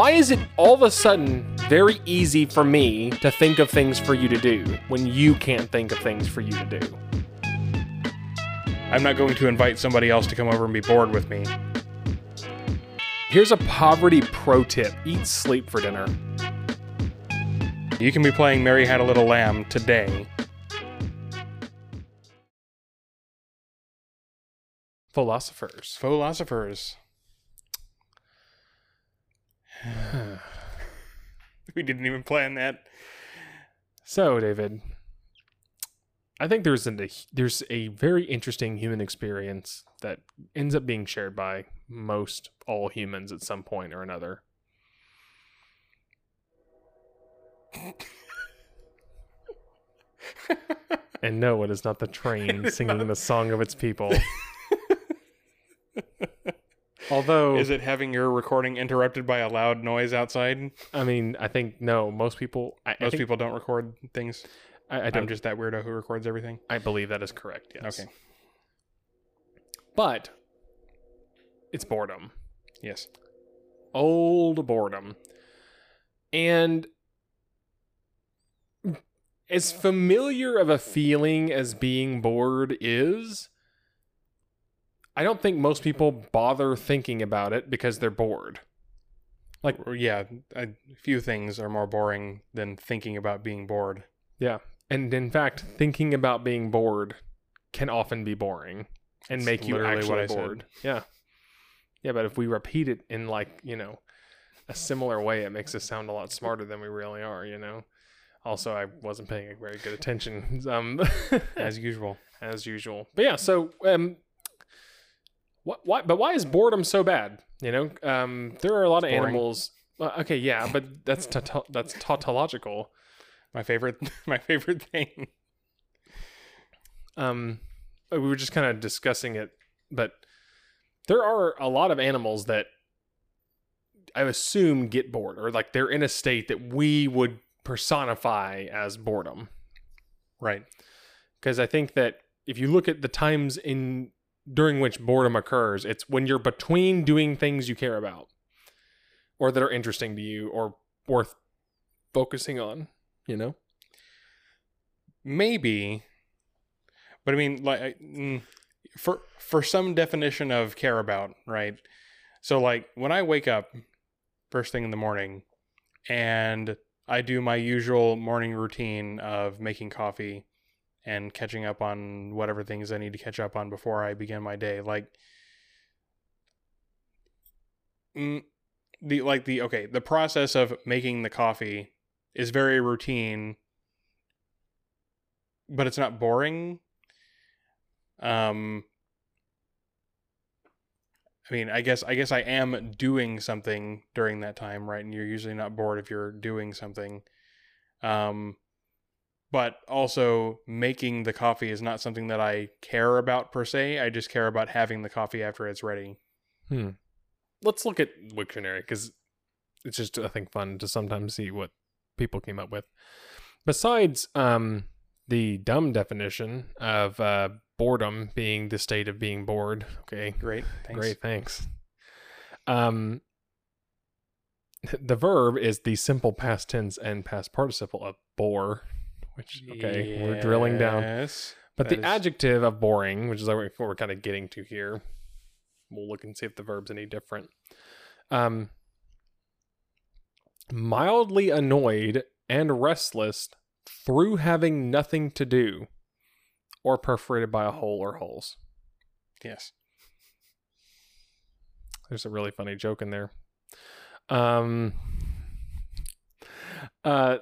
why is it all of a sudden very easy for me to think of things for you to do when you can't think of things for you to do? I'm not going to invite somebody else to come over and be bored with me. Here's a poverty pro tip eat sleep for dinner. You can be playing Mary Had a Little Lamb today. Philosophers. Philosophers. we didn't even plan that. So, David, I think there's an, there's a very interesting human experience that ends up being shared by most all humans at some point or another. and no, it is not the train singing the song of its people. Although, Is it having your recording interrupted by a loud noise outside? I mean, I think no. Most people, I, I Most think- people don't record things. I, I don't. I'm just that weirdo who records everything. I believe that is correct. Yes. Okay. but it's boredom. Yes. old boredom. And as familiar of a feeling as being bored is, I don't think most people bother thinking about it because they're bored. Like, yeah, a few things are more boring than thinking about being bored. Yeah. And in fact, thinking about being bored can often be boring and That's make you actually I said. bored. Yeah. Yeah, but if we repeat it in like, you know, a similar way, it makes us sound a lot smarter than we really are, you know. Also, I wasn't paying very good attention um As usual. as usual. But yeah, so um what why but why is boredom so bad? You know, um there are a lot of boring. animals well, okay, yeah, but that's taut- that's tautological. My favorite my favorite thing. um we were just kind of discussing it but there are a lot of animals that i assume get bored or like they're in a state that we would personify as boredom Right. because i think that if you look at the times in during which boredom occurs it's when you're between doing things you care about or that are interesting to you or worth focusing on you know Maybe. But I mean like mm, for for some definition of care about, right? So like when I wake up first thing in the morning and I do my usual morning routine of making coffee and catching up on whatever things I need to catch up on before I begin my day. Like mm, the like the okay, the process of making the coffee is very routine but it's not boring. Um I mean, I guess I guess I am doing something during that time, right? And you're usually not bored if you're doing something. Um but also making the coffee is not something that I care about per se. I just care about having the coffee after it's ready. Hmm. Let's look at Wiktionary because it's just I think fun to sometimes see what people came up with. Besides um, the dumb definition of uh, boredom being the state of being bored. Okay, Great. Thanks. great, thanks. Um, the verb is the simple past tense and past participle of bore, which okay, we're drilling down. Yes. But the is- adjective of boring, which is what we're kind of getting to here, we'll look and see if the verb's any different. Um, mildly annoyed and restless through having nothing to do, or perforated by a hole or holes. Yes. There's a really funny joke in there. Um, uh,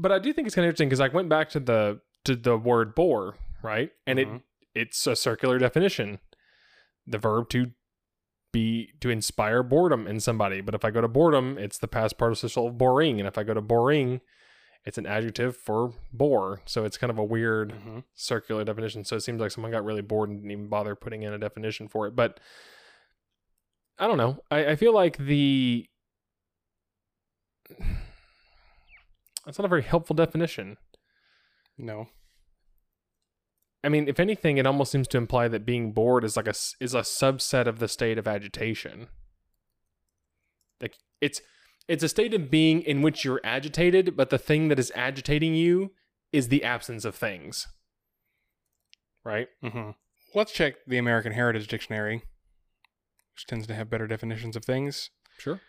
but I do think it's kind of interesting because I went back to the to the word bore, right? And Mhm. it it's a circular definition. The verb to be to inspire boredom in somebody. But if I go to boredom, it's the past participle of boring, and if I go to boring, it's an adjective for bore. So it's kind of a weird Mhm. circular definition. So it seems like someone got really bored and didn't even bother putting in a definition for it. But I don't know. I, I feel like the that's not a very helpful definition. No. I mean, if anything, it almost seems to imply that being bored is like a is a subset of the state of agitation. Like it's it's a state of being in which you're agitated, but the thing that is agitating you is the absence of things. Right? Mm-hmm. Let's check the American Heritage Dictionary, which tends to have better definitions of things. Sure.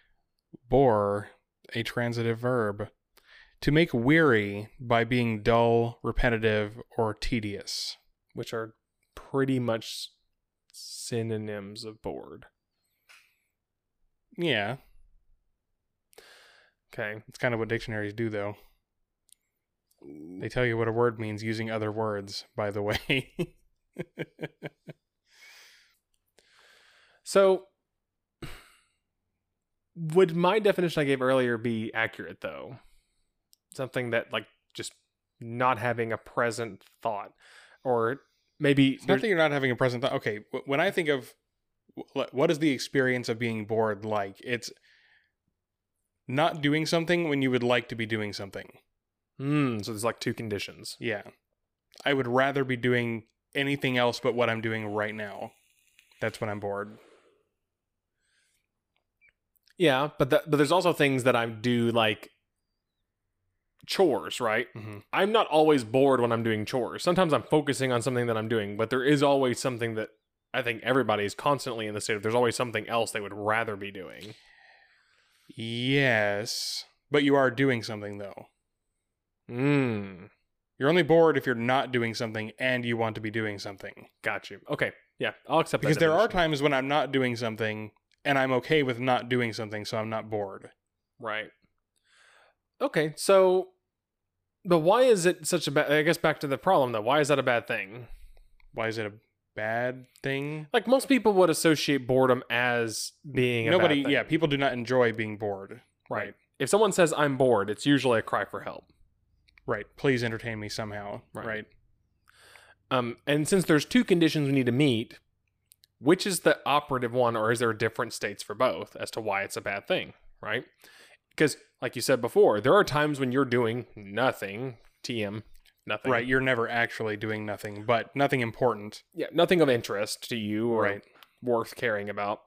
Bore, a transitive verb. To make weary by being dull, repetitive, or tedious. Which are pretty much synonyms of bored. Yeah, Okay. it's kind of what dictionaries do, though. They tell you what a word means using other words, by the way. So, would my definition I gave earlier be accurate though? Something that like just not having a present thought, or maybe It's not that you're not having a present thought. Okay, when I think of what is the experience of being bored like, it's not doing something when you would like to be doing something. Hmm, so there's like two conditions. Yeah. I would rather be doing anything else but what I'm doing right now. That's when I'm bored. Yeah, but that, but there's also things that I do like chores, right? Mm-hmm. I'm not always bored when I'm doing chores. Sometimes I'm focusing on something that I'm doing, but there is always something that I think everybody is constantly in the state of there's always something else they would rather be doing. Yes. But you are doing something, though. Hmm. You're only bored if you're not doing something and you want to be doing something. Got you. Okay. Yeah, I'll accept that. Because there are times when I'm not doing something and I'm okay with not doing something, so I'm not bored. Right. Okay, so but why is it such a bad I guess back to the problem though. Why is that a bad thing? Why is it a bad thing? Like most people would associate boredom as being a Nobody, bad thing. yeah, people do not enjoy being bored. right. If someone says I'm bored, it's usually a cry for help. Right. Please entertain me somehow. Right. Right. Um and since there's two conditions we need to meet, which is the operative one or is there different states for both as to why it's a bad thing, right? Because like you said before, there are times when you're doing nothing, TM, nothing. Right. You're never actually doing nothing, but nothing important. yeah, nothing of interest to you or Right. worth caring about.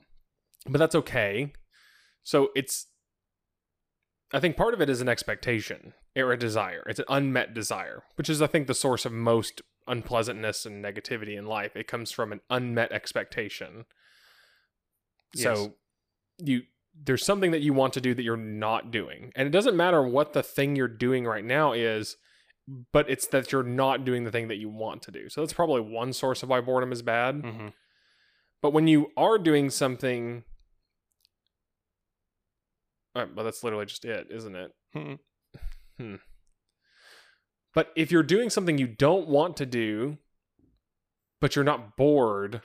But that's okay. So it's I think part of it is an expectation or a desire. It's an unmet desire, which is I think the source of most unpleasantness and negativity in life. It comes from an unmet expectation. Yes. So you there's something that you want to do that you're not doing. And it doesn't matter what the thing you're doing right now is, but it's that you're not doing the thing that you want to do. So that's probably one source of why boredom is bad. hmm But when you are doing something, uh, but that's literally just it, isn't it? Hmm. Hmm. But if you're doing something you don't want to do, but you're not bored,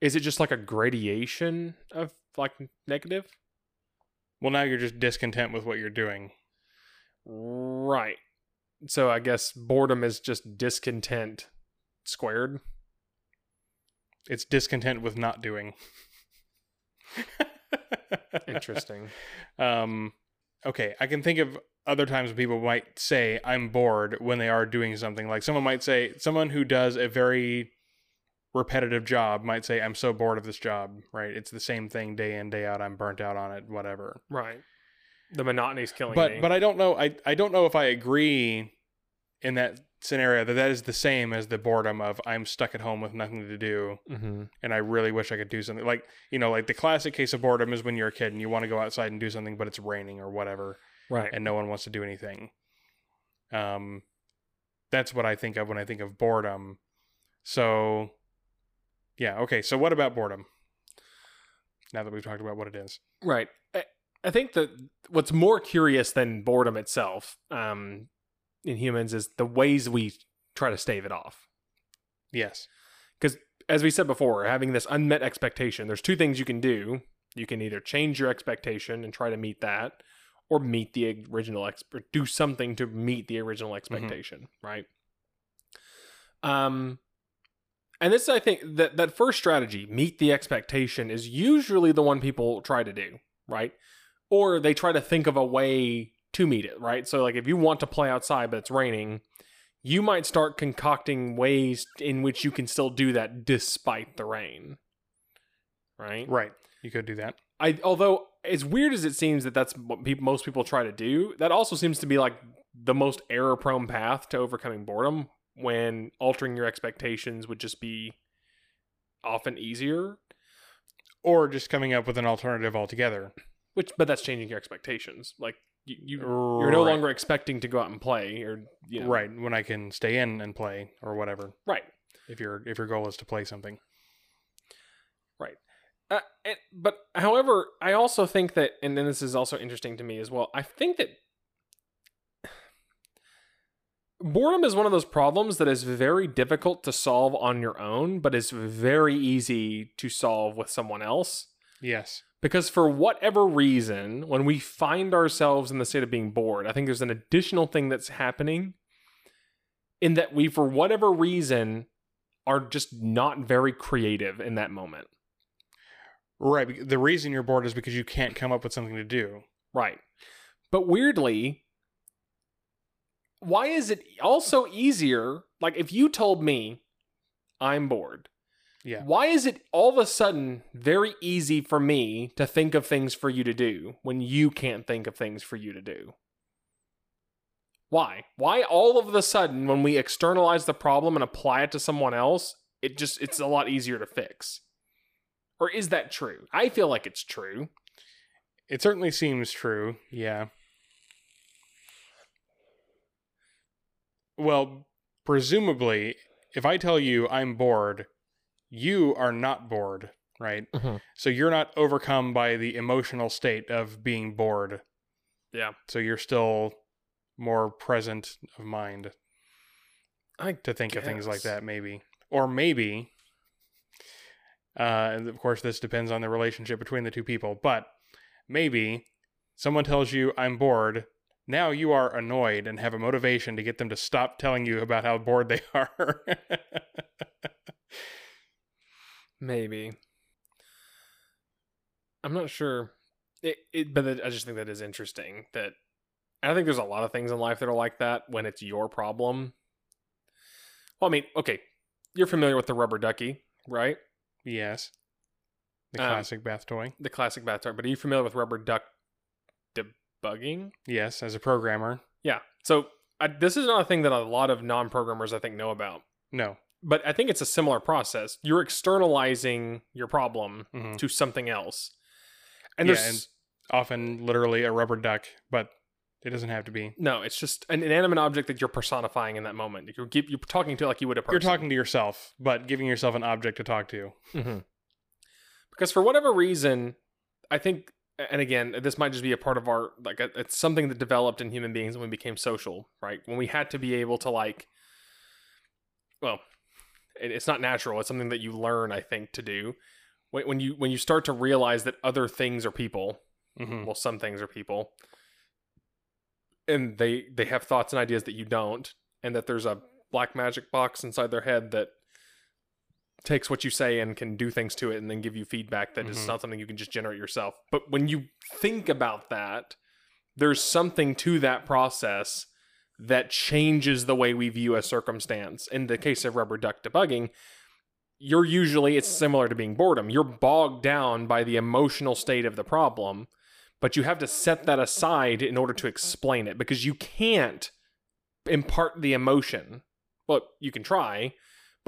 is it just like a gradation of like negative? Well, now you're just discontent with what you're doing. Right. So I guess boredom is just discontent squared. It's discontent with not doing. Interesting. Um, okay, I can think of other times when people might say I'm bored when they are doing something. Like someone might say, someone who does a very repetitive job might say, I'm so bored of this job, right? It's the same thing day in, day out. I'm burnt out on it, whatever. right. The monotony's killing But me. but I don't know. I, I don't know if I agree in that scenario that that is the same as the boredom of I'm stuck at home with nothing to do mm-hmm. and I really wish I could do something. Like, you know, like the classic case of boredom is when you're a kid and you want to go outside and do something, but it's raining or whatever, right. and no one wants to do anything. Um, that's what I think of when I think of boredom. So, yeah, okay. So, what about boredom? Now that we've talked about what it is, Right. I, I think that what's more curious than boredom itself um, in humans is the ways we try to stave it off. yes, Because As we said before, having this unmet expectation, there's two things you can do. You can either change your expectation and try to meet that, or meet the original ex- or do something to meet the original expectation, right? Um, and this, I think, that that first strategy, meet the expectation, is usually the one people try to do, right? Or they try to think of a way to meet it, right? So, like, if you want to play outside but it's raining, you might start concocting ways in which you can still do that despite the rain, right? right. You could do that. I although as weird as it seems that that's what people, most people try to do, that also seems to be like the most error prone path to overcoming boredom when altering your expectations would just be often easier. Or just coming up with an alternative altogether. Which, but that's changing your expectations. Like you, you you're no longer expecting to go out and play, or you know, right when I can stay in and play or whatever. right. If your if your goal is to play something. Uh, and, but however, I also think that, and then this is also interesting to me as well. I think that boredom is one of those problems that is very difficult to solve on your own, but is very easy to solve with someone else. Yes. Because for whatever reason, when we find ourselves in the state of being bored, I think there's an additional thing that's happening in that we, for whatever reason, are just not very creative in that moment. Right. The reason you're bored is because you can't come up with something to do. Right. But weirdly, why is it also easier? Like, if you told me I'm bored, Yeah. why is it all of a sudden very easy for me to think of things for you to do when you can't think of things for you to do? Why? Why all of a sudden when we externalize the problem and apply it to someone else, it just it's a lot easier to fix? Or is that true? I feel like it's true. It certainly seems true. Yeah. Well, presumably, if I tell you I'm bored, you are not bored, right? Mhm. So you're not overcome by the emotional state of being bored. Yeah. So you're still more present of mind I like to think of things like that, maybe. Or maybe, uh, and of course, this depends on the relationship between the two people, but maybe someone tells you, I'm bored. Now you are annoyed and have a motivation to get them to stop telling you about how bored they are. Maybe. I'm not sure. It, it, but I just think that is interesting. That I think there's a lot of things in life that are like that when it's your problem. Well, I mean, okay, you're familiar with the rubber ducky, right? yes. The Um, classic bath toy. The classic bath toy. But are you familiar with rubber duck debugging? Yes, as a programmer. Yeah. So I, this is not a thing that a lot of non-programmers I think know about. No. But I think it's a similar process. You're externalizing your problem Mhm. to something else. And Yeah, there's Often literally a rubber duck, but it doesn't have to be. no, it's just an inanimate object that you're personifying in that moment. You're, you're talking to it like you would a person. You're talking to yourself, but giving yourself an object to talk to. Mhm. Because for whatever reason, I think, and again, this might just be a part of our like it's something that developed in human beings when we became social, right? When we had to be able to like, well, it's not natural. It's something that you learn, I think, to do. When, when you when you start to realize that other things are people, hmm well, some things are people, and they they have thoughts and ideas that you don't, and that there's a black magic box inside their head that takes what you say and can do things to it and then give you feedback that is Mhm. not something you can just generate yourself. But when you think about that, there's something to that process that changes the way we view a circumstance. In the case of rubber duck debugging, you're usually it's similar to being boredom. You're bogged down by the emotional state of the problem, but you have to set that aside in order to explain it because you can't impart the emotion. Well, you can try,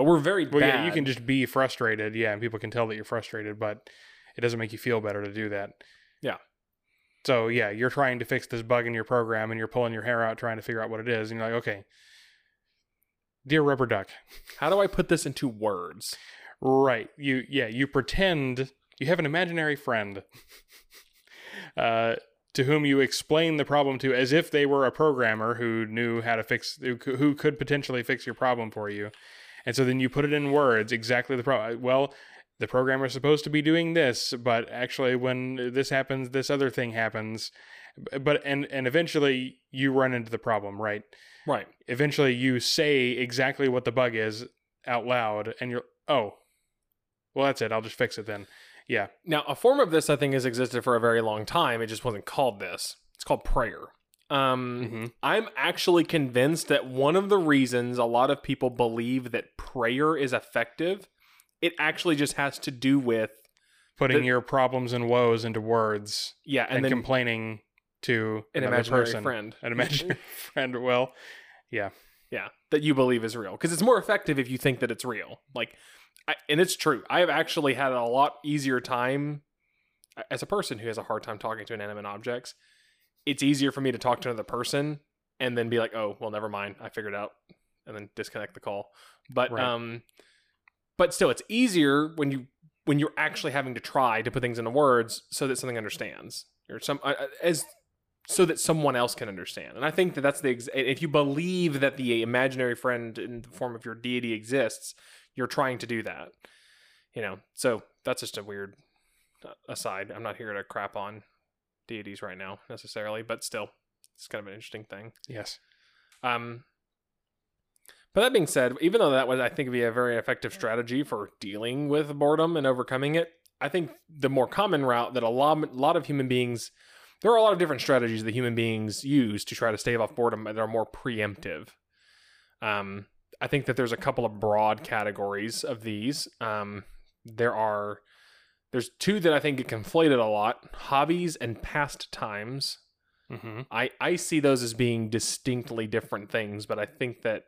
but we're very Well, bad. yeah, you can just be frustrated, yeah, and people can tell that you're frustrated, but it doesn't make you feel better to do that. Yeah. So yeah, you're trying to fix this bug in your program, and you're pulling your hair out trying to figure out what it is, and you're like, okay, dear rubber duck, How do I put this into words? right? You yeah, you pretend you have an imaginary friend, uh, to whom you explain the problem to as if they were a programmer who knew how to fix who, who could potentially fix your problem for you. And so then you put it in words exactly the problem. Uh, well, the programmer is supposed to be doing this, but actually when this happens, this other thing happens. But and and eventually you run into the problem, right? Right. Eventually you say exactly what the bug is out loud and you're oh. Well, that's it. I'll just fix it then. Yeah. Now, a form of this I think has existed for a very long time. It just wasn't called this. It's called prayer. Um, hmm I'm actually convinced that one of the reasons a lot of people believe that prayer is effective, it actually just has to do with putting The- your problems and woes into words yeah, and, and, then complaining to an imaginary person. friend, An imaginary friend. Well, yeah, yeah, that you believe is real, because it's more effective if you think that it's real. Like, I, and it's true. I have actually had a lot easier time as a person who has a hard time talking to inanimate objects. It's easier for me to talk to another person and then be like, "Oh, well, never mind. I figured it out," and then disconnect the call. But Right. um, but still, it's easier when you when you're actually having to try to put things into words so that something understands or some uh, uh, as so that someone else can understand. And I think that that's the ex- if you believe that the imaginary friend in the form of your deity exists, you're trying to do that. You know, so that's just a weird uh, aside. I'm not here to crap on deities right now necessarily, but still, it's kind of an interesting thing. yes. Um, but that being said, even though that was, I think, be a very effective strategy for dealing with boredom and overcoming it, I think the more common route that a lot, a lot of human beings, there are a lot of different strategies that human beings use to try to stave off boredom that are more preemptive. Um, I think that there's a couple of broad categories of these. Um, there are, there's two that I think get conflated a lot: hobbies and pastimes. Mm-hmm. I I see those as being distinctly different things, but I think that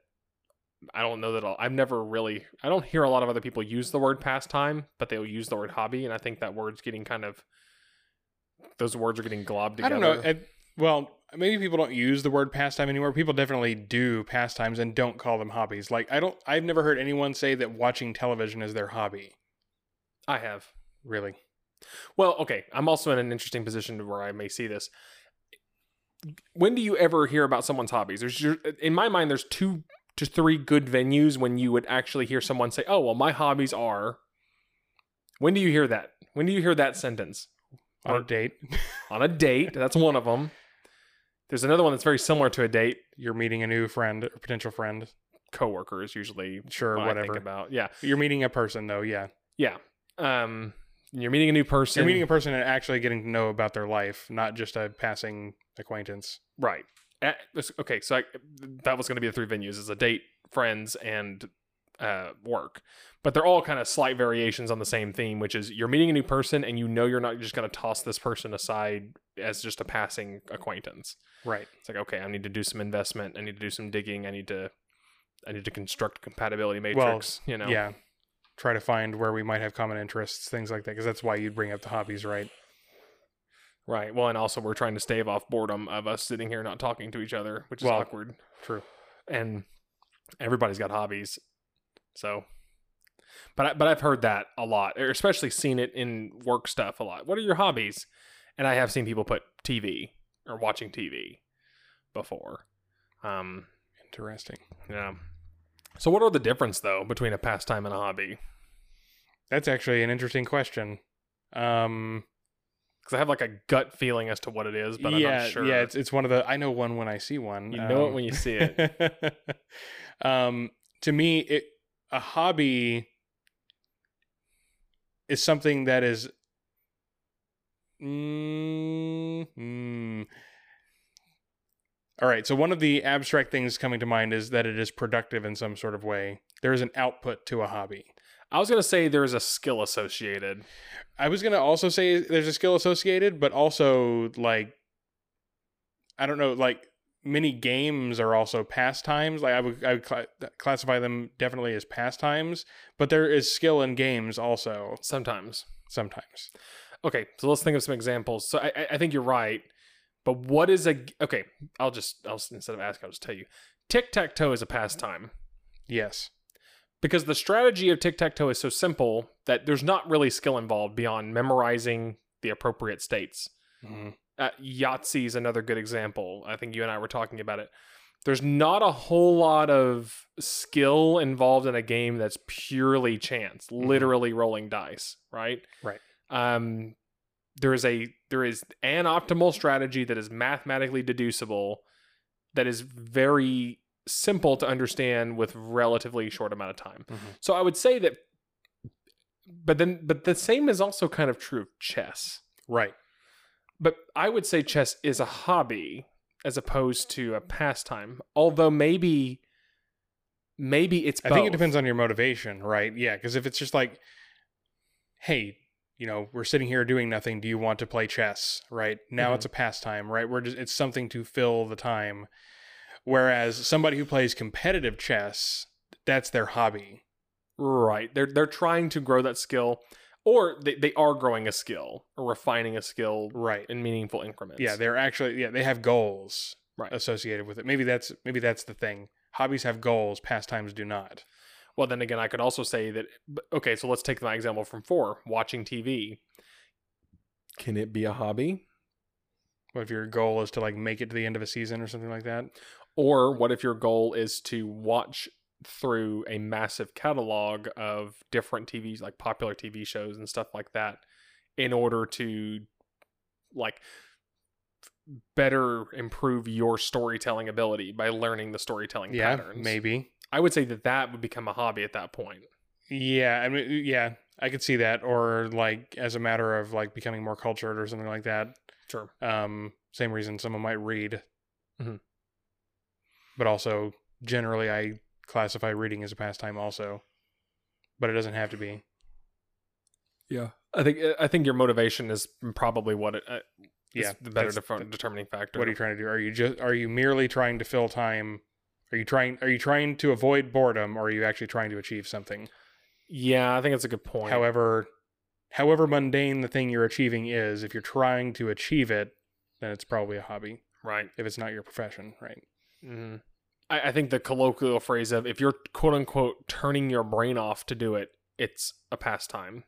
I don't know that I'll, I've never really I don't hear a lot of other people use the word pastime, but they'll use the word hobby, and I think that word's getting kind of those words are getting globbed together. I don't know. It, well, maybe people don't use the word pastime anymore. People definitely do pastimes and don't call them hobbies. Like I don't. I've never heard anyone say that watching television is their hobby. I have. Really. Well, okay. I'm also in an interesting position where I may see this. When do you ever hear about someone's hobbies? There's your, in my mind, there's two to three good venues when you would actually hear someone say, "Oh, well, my hobbies are." When do you hear that? When do you hear that sentence? On a date, On a date. That's one of them. There's another one that's very similar to a date. you're meeting a new friend or potential friend. Coworker is usually Sure, what I think whatever. about. Yeah, You're meeting a person though. Yeah. yeah. Um, you're meeting a new person. You're meeting a person and actually getting to know about their life, not just a passing acquaintance. Right. At- okay, so I, that was going to be the three venues: is a date, friends, and uh, work. But they're all kind of slight variations on the same theme, which is you're meeting a new person, and you know you're not just going to toss this person aside as just a passing acquaintance. Right. It's like, okay, I need to do some investment. I need to do some digging. I need to, I need to construct a compatibility matrix. you know, Yeah. Try to find where we might have common interests, things like that, because that's why you'd bring up the hobbies, right? right. Well, and also we're trying to stave off boredom of us sitting here not talking to each other, which is Well, awkward. True. and everybody's got hobbies. So, but I, but I've heard that a lot, or especially seen it in work stuff a lot. What are your hobbies? And I have seen people put TV or watching TV before. Um, Interesting. yeah. So, what are the difference though between a pastime and a hobby? That's actually an interesting question. Um, Because I have like a gut feeling as to what it is, but yeah, I'm not sure. yeah, it's it's one of the. I know one when I see one. you know it Um, when you see it. um, to me, it a hobby is something that is. Mm, mm. All right. So one of the abstract things coming to mind is that it is productive in some sort of way. There is an output to a hobby. I was gonna say there's a skill associated. I was gonna also say there's a skill associated, but also like I don't know, like many games are also pastimes. Like I would I would cla classify them definitely as pastimes, but there is skill in games also Sometimes. sometimes. Okay, so let's think of some examples. So I, I- I think you're right, but what is a okay? I'll just I'll instead of ask, I'll just tell you. Tic tac toe is a pastime Yes. Because the strategy of tic tac toe is so simple that there's not really skill involved beyond memorizing the appropriate states. Mhm. Uh, Yahtzee is another good example. I think you and I were talking about it. There's not a whole lot of skill involved in a game that's purely chance, literally rolling dice, right? Right. Um, there is a there is an optimal strategy that is mathematically deducible, that is very simple to understand with relatively short amount of time. Mhm. So I would say that, but then but the same is also kind of true of chess Right. but I would say chess is a hobby as opposed to a pastime. Although maybe, maybe it's. I think it depends on your motivation, right? Yeah, because if it's just like, hey, you know, we're sitting here doing nothing. Do you want to play chess? Right now, Mhm. it's a pastime. Right, we're just it's something to fill the time. Whereas somebody who plays competitive chess, that's their hobby. Right. They're they're trying to grow that skill, or they, they are growing a skill or refining a skill Right. in meaningful increments. Yeah, they're actually yeah they have goals Right. associated with it. Maybe that's maybe that's the thing. Hobbies have goals. Pastimes do not. Well, then again, I could also say that. Okay, so let's take my example from four: watching TV. Can it be a hobby? What if your goal is to like make it to the end of a season or something like that? Or what if your goal is to watch through a massive catalog of different TVs, like popular TV shows and stuff like that, in order to like better improve your storytelling ability by learning the storytelling Yeah, patterns? maybe. I would say that that would become a hobby at that point. Yeah, I mean, yeah, I could see that, or like as a matter of like becoming more cultured or something like that. Sure. Um, same reason someone might read, Mhm. But also generally I classify reading as a pastime also, but it doesn't have to be. Yeah, I think I think your motivation is probably what it. Uh, is Yeah, the better defi- determining factor. What are you trying to do? Are you just are you merely trying to fill time? Are you trying are you trying to avoid boredom, or are you actually trying to achieve something? Yeah, I think that's a good point. However, however mundane the thing you're achieving is, if you're trying to achieve it, then it's probably a hobby. right. If it's not your profession, right? Hmm I, I think the colloquial phrase of if you're quote unquote turning your brain off to do it, it's a pastime.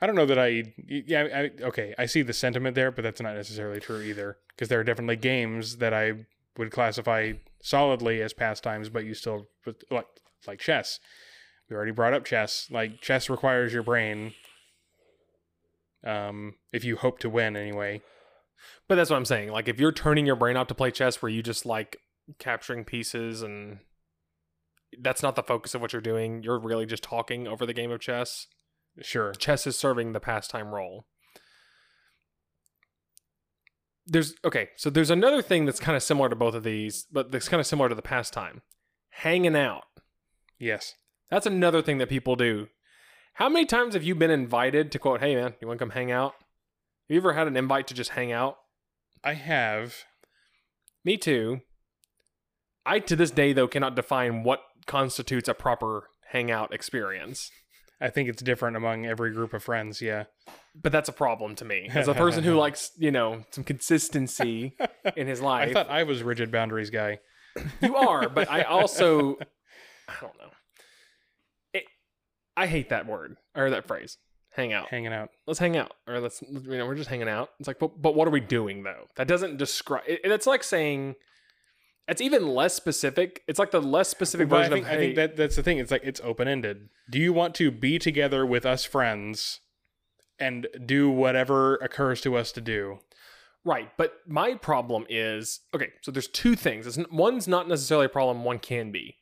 I don't know that I. Yeah, I, okay, I see the sentiment there, but that's not necessarily true either. Because there are definitely games that I would classify solidly as pastimes, but you still like like chess. We already brought up chess. Like chess requires your brain. Um, if you hope to win, anyway. But that's what I'm saying. Like if you're turning your brain off to play chess, where you just like capturing pieces and that's not the focus of what you're doing. You're really just talking over the game of chess. Sure. chess is serving the pastime role. There's okay, so there's another thing that's kind of similar to both of these, but that's kind of similar to the pastime. Hanging out. Yes. That's another thing that people do. How many times have you been invited to quote, "Hey man, you want to come hang out?" Have you ever had an invite to just hang out? I have. Me too. I to this day though cannot define what constitutes a proper hangout experience. I think it's different among every group of friends. Yeah. But that's a problem to me. As a person who likes, you know, some consistency in his life. I thought I was rigid boundaries guy. You are, but I also I don't know. It, I hate that word or that phrase. Hang out. hanging out. Let's hang out, or let's you know we're just hanging out. It's like, but but what are we doing though? That doesn't describe. It, it's like saying. It's even less specific. It's like the less specific But I version think, of I think that that's the thing. It's like it's open ended. Do you want to be together with us friends and do whatever occurs to us to do? Right, but my problem is okay. So there's two things. It's, one's not necessarily a problem. One can be.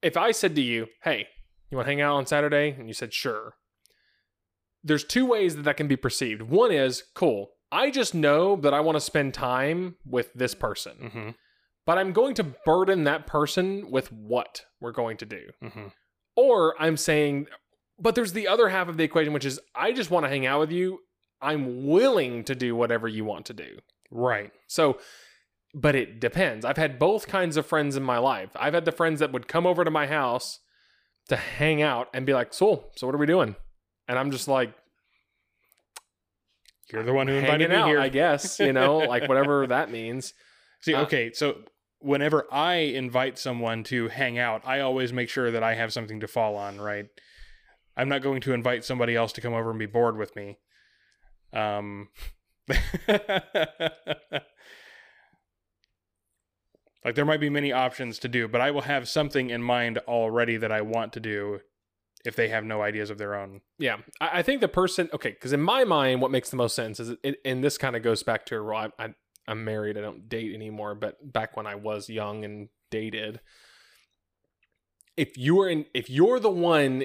If I said to you, "Hey, you want to hang out on Saturday?" and you said, "Sure," there's two ways that that can be perceived. One is, "Cool, I just know that I want to spend time with this person, Mm-hmm. but I'm going to burden that person with what we're going to do." Mm-hmm. Or I'm saying, but there's the other half of the equation, which is I just want to hang out with you. I'm willing to do whatever you want to do. Right. So, but it depends. I've had both kinds of friends in my life. I've had the friends that would come over to my house to hang out and be like, so, so what are we doing? And I'm just like, You're the one who invited me out, here. I guess, you know, like whatever that means. See, Uh, okay, so whenever I invite someone to hang out, I always make sure that I have something to fall on, right? I'm not going to invite somebody else to come over and be bored with me. Um Like there might be many options to do, but I will have something in mind already that I want to do if they have no ideas of their own. Yeah, I, I think the person okay, because in my mind, what makes the most sense is, it, and this kind of goes back to well, I, I, I'm married, I don't date anymore, but back when I was young and dated, if you are in, if you're the one,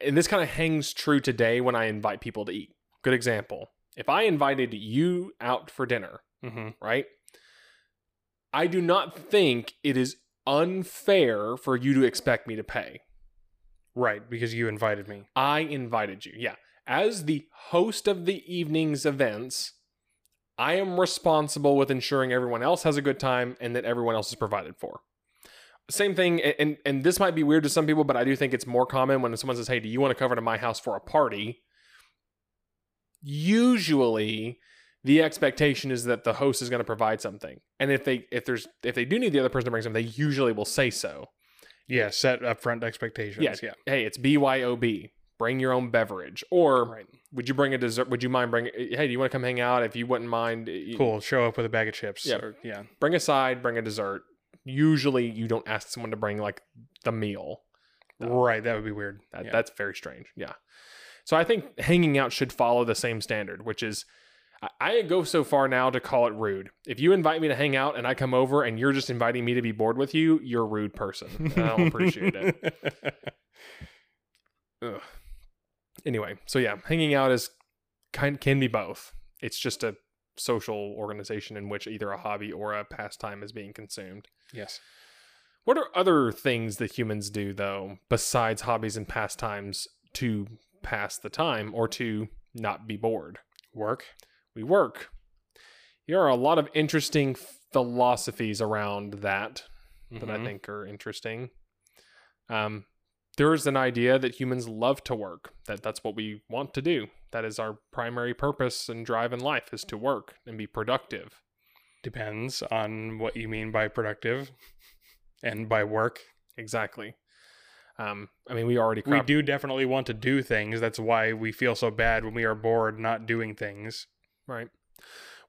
and this kind of hangs true today when I invite people to eat. Good example. If I invited you out for dinner, Mm-hmm. right? I do not think it is unfair for you to expect me to pay. Right, because you invited me. I invited you. Yeah. as the host of the evening's events, I am responsible with ensuring everyone else has a good time and that everyone else is provided for. Same thing, and and this might be weird to some people, but I do think it's more common when someone says, "Hey, do you want to come over to my house for a party?" Usually, the expectation is that the host is going to provide something, and if they if there's if they do need the other person to bring something, they usually will say so. Yeah, set upfront expectations. Yeah. Yeah. Hey, it's BYOB. Bring your own beverage, or Right. would you bring a dessert? Would you mind bringing? Eh, hey, do you want to come hang out? If you wouldn't mind, eh, you- Cool. Show up with a bag of chips. Yeah. or- yeah. bring a side, bring a dessert. Usually, you don't ask someone to bring like the meal. No. Right. That would be weird. That, yeah. That's very strange. Yeah. So I think hanging out should follow the same standard, which is I- go so far now to call it rude. If you invite me to hang out and I come over and you're just inviting me to be bored with you, you're a rude person. I don't appreciate it. Ugh. Anyway, so yeah, hanging out is kind can be both. It's just a social organization in which either a hobby or a pastime is being consumed. yes. What are other things that humans do though, besides hobbies and pastimes to pass the time or to not be bored? Work. We work. There are a lot of interesting philosophies around that that I Mhm. think are interesting. Um, there's an idea that humans love to work. That that's what we want to do. That is our primary purpose and drive in life is to work and be productive. depends on what you mean by productive and by work. Exactly. Um, I mean, we already We do definitely want to do things. That's why we feel so bad when we are bored not doing things. Right.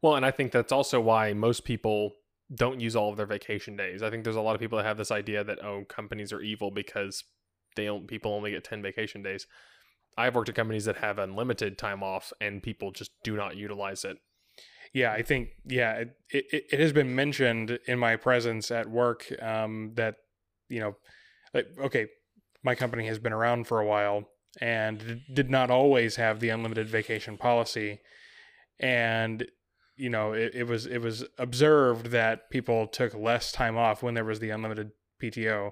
Well, and I think that's also why most people don't use all of their vacation days. I think there's a lot of people that have this idea that oh, companies are evil because they don't, people only get 10 vacation days. I've worked at companies that have unlimited time off and people just do not utilize it. Yeah, I think yeah, it, it, it has been mentioned in my presence at work um, that you know, like okay, my company has been around for a while and did not always have the unlimited vacation policy, and you know, it, it was it was observed that people took less time off when there was the unlimited PTO.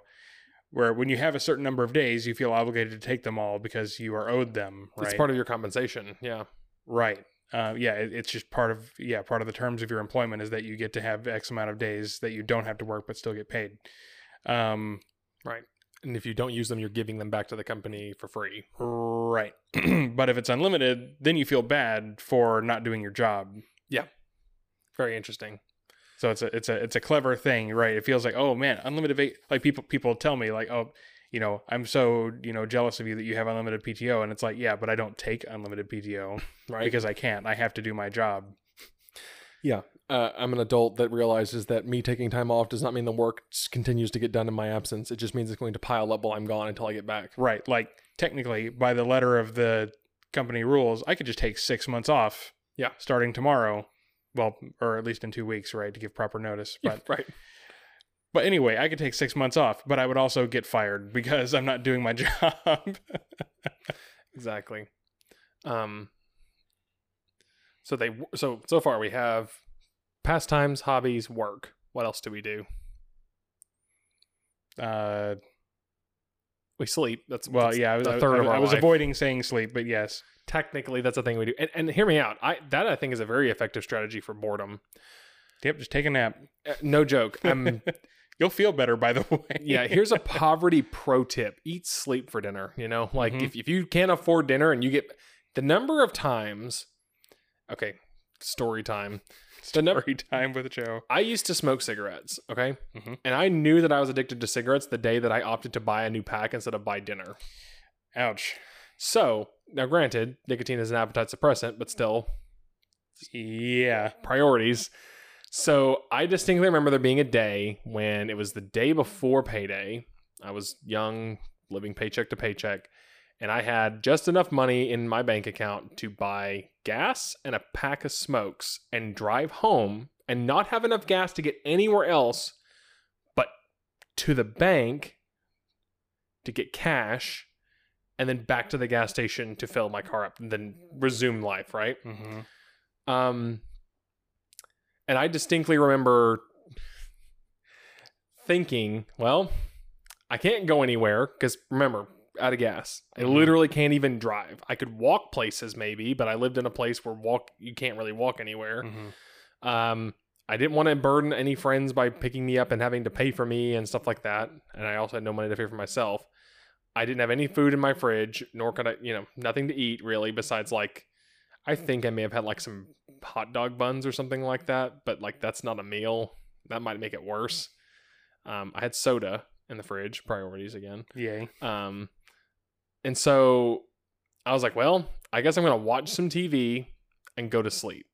Where when you have a certain number of days, you feel obligated to take them all because you are owed them. Right. It's part of your compensation. Yeah. Right. Uh, yeah, it, it's just part of yeah part of the terms of your employment is that you get to have X amount of days that you don't have to work but still get paid. Um, And if you don't use them, you're giving them back to the company for free. right. but if it's unlimited, then you feel bad for not doing your job. Yeah. Very interesting. So it's a it's a it's a clever thing, right? It feels like oh man, unlimited va- like people people tell me like oh you know I'm so you know jealous of you that you have unlimited PTO, and it's like yeah, but I don't take unlimited PTO Right. because I can't. I have to do my job. Yeah. Uh, I'm an adult that realizes that me taking time off does not mean the work continues to get done in my absence. It just means it's going to pile up while I'm gone until I get back. Right. Like technically, by the letter of the company rules, I could just take six months off. Yeah. Starting tomorrow. Well, or at least in two weeks, right, to give proper notice. But right. but anyway, I could take six months off, but I would also get fired because I'm not doing my job. Exactly. Um. So they so so far we have pastimes, hobbies, work. What else do we do? uh, We sleep. That's well, that's yeah, I was, I, third I, of our I was avoiding saying sleep, but yes. Technically, that's a thing we do. And, and hear me out. I that I think is a very effective strategy for boredom. Yep, just take a nap. Uh, no joke. I'm You'll feel better, by the way. yeah, here's a poverty pro tip. Eat sleep for dinner, you know? Like Mhm. if, if you can't afford dinner and you get the number of times okay, story time. The number Story time with Joe. I used to smoke cigarettes, okay? Mhm. And I knew that I was addicted to cigarettes the day that I opted to buy a new pack instead of buy dinner. Ouch. So, now granted, nicotine is an appetite suppressant, but still Yeah. priorities. So I distinctly remember there being a day when it was the day before payday. I was young, living paycheck to paycheck, and I had just enough money in my bank account to buy gas and a pack of smokes and drive home and not have enough gas to get anywhere else but to the bank to get cash and then back to the gas station to fill my car up and then resume life, right? hmm Um, and I distinctly remember thinking, well, I can't go anywhere because remember, out of gas. I Mhm. literally can't even drive. I could walk places maybe, but I lived in a place where walk you can't really walk anywhere. Mhm. Um, I didn't want to burden any friends by picking me up and having to pay for me and stuff like that. And I also had no money to pay for myself. I didn't have any food in my fridge, nor could I, you know, nothing to eat really besides like, I think I may have had like some hot dog buns or something like that, but like that's not a meal. That might make it worse. Um, I had soda in the fridge, priorities again. Yay. Um, and so I was like, well, I guess I'm going to watch some TV and go to sleep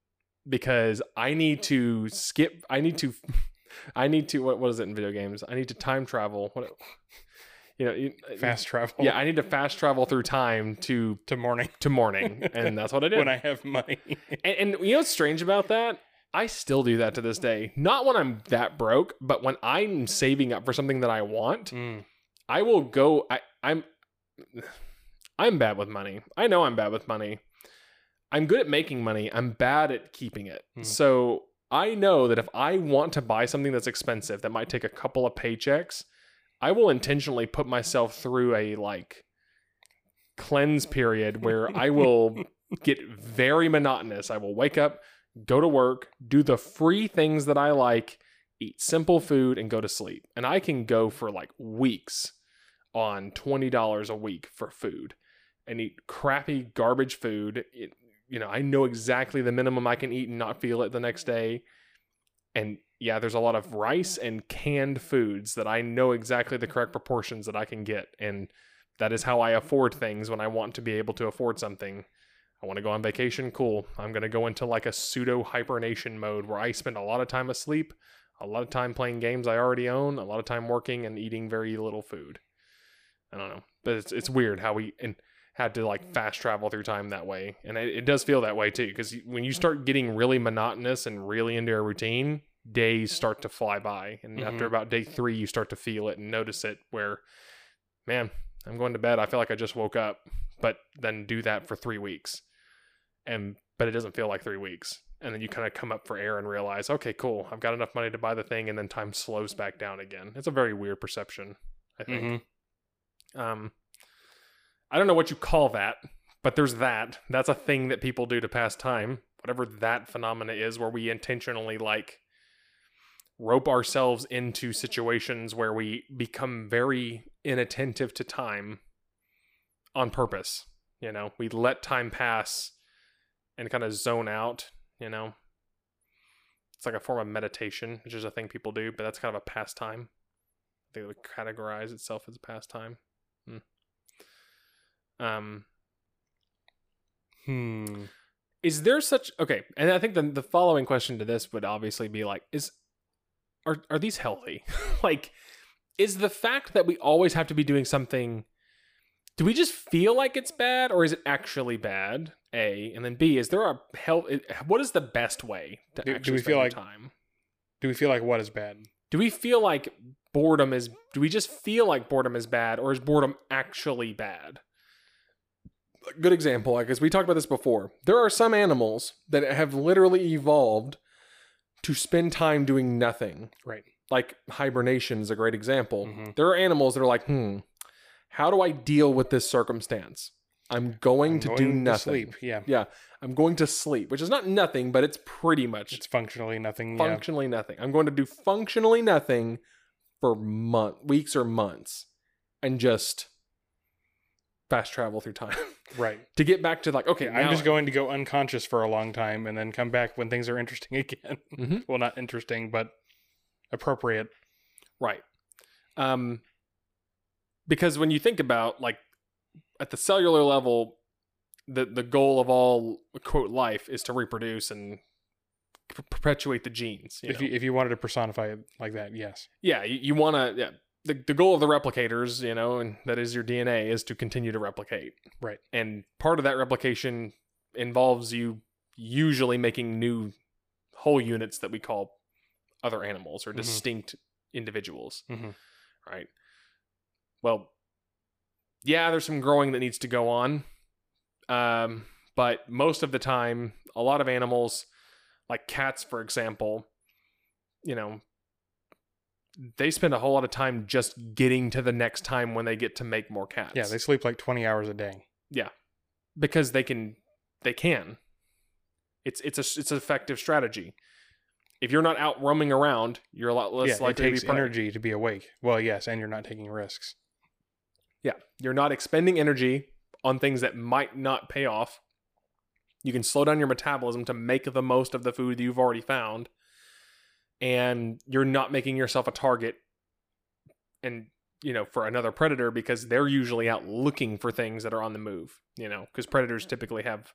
because I need to skip. I need to, I need to, what, what is it in video games? I need to time travel. What, you know, you- Fast travel. Yeah, I need to fast travel through time to To morning to morning, and that's what I did. when I have money. And, and you know what's strange about that? I still do that to this day. Not when I'm that broke, but when I'm saving up for something that I want, Mm. I will go. I, I'm I'm bad with money. I know I'm bad with money. I'm good at making money. I'm bad at keeping it. Hmm. So I know that if I want to buy something that's expensive that might take a couple of paychecks, I will intentionally put myself through a like cleanse period where I will get very monotonous. I will wake up, go to work, do the free things that I like, eat simple food, and go to sleep. And I can go for like weeks on $20 a week for food and eat crappy garbage food. It, you know, I know exactly the minimum I can eat and not feel it the next day. And yeah, there's a lot of rice and canned foods that I know exactly the correct proportions that I can get. And that is how I afford things when I want to be able to afford something. I want to go on vacation. Cool. I'm going to go into like a pseudo hibernation mode where I spend a lot of time asleep, a lot of time playing games I already own, a lot of time working and eating very little food. I don't know, but it's it's weird how we and had to like fast travel through time that way, and it, it does feel that way too. Because when you start getting really monotonous and really into a routine, days start to fly by, and after Mhm. about day three, you start to feel it and notice it. Where, man, I'm going to bed. I feel like I just woke up, but then do that for three weeks, and but it doesn't feel like three weeks. And then you kind of come up for air and realize, okay, cool, I've got enough money to buy the thing, and then time slows back down again. It's a very weird perception, I think. Mhm. Um, I don't know what you call that, but there's that. That's a thing that people do to pass time. Whatever that phenomena is, where we intentionally like rope ourselves into situations where we become very inattentive to time on purpose. You know, we let time pass and kind of zone out. You know, it's like a form of meditation, which is a thing people do, but that's kind of a pastime. They would categorize itself as a pastime. Hmm. Um, Hmm. is there such okay? And I think the the following question to this would obviously be like, is are are these healthy? like, is the fact that we always have to be doing something? Do we just feel like it's bad, or is it actually bad? A and then B. Is there a health? What is the best way to Do- do actually we spend feel like- time? Do we feel like what is bad? Do we feel like boredom is? Do we just feel like boredom is bad, or is boredom actually bad? A good example, because we talked about this before. There are some animals that have literally evolved to spend time doing nothing. Right. Like hibernation is a great example. Mhm. There are animals that are like, hmm, how do I deal with this circumstance? I'm going I'm to going do nothing. sleep. Yeah. Yeah, I'm going to sleep, which is not nothing, but it's pretty much It's functionally nothing. functionally nothing. I'm going to do functionally nothing for month, weeks or months, and just fast travel through time. Right. to get back to like okay. I'm just going to go unconscious for a long time and then come back when things are interesting again. Mhm. well, not interesting, but appropriate. right. Um, because when you think about like at the cellular level, the the goal of all quote life is to reproduce and perpetuate the genes. You if know? you if you wanted to personify it like that, yes. yeah, you, you want to. Yeah, the the goal of the replicators, you know, and that is your DNA, is to continue to replicate. Right. And part of that replication involves you usually making new whole units that we call other animals or Mhm. distinct individuals. Mhm. Right. Well, yeah, there's some growing that needs to go on. Um, but most of the time, a lot of animals, like cats, for example, you know, they spend a whole lot of time just getting to the next time when they get to make more cats. Yeah, they sleep like 20 hours a day. Yeah. Because they can they can. It's it's a it's an effective strategy. If you're not out roaming around, you're a lot less yeah, it likely to takes be prey. energy to be awake. Well, yes, and you're not taking risks. Yeah, you're not expending energy on things that might not pay off. You can slow down your metabolism to make the most of the food that you've already found, and you're not making yourself a target. And you know, for another predator because they're usually out looking for things that are on the move. You know, because predators typically have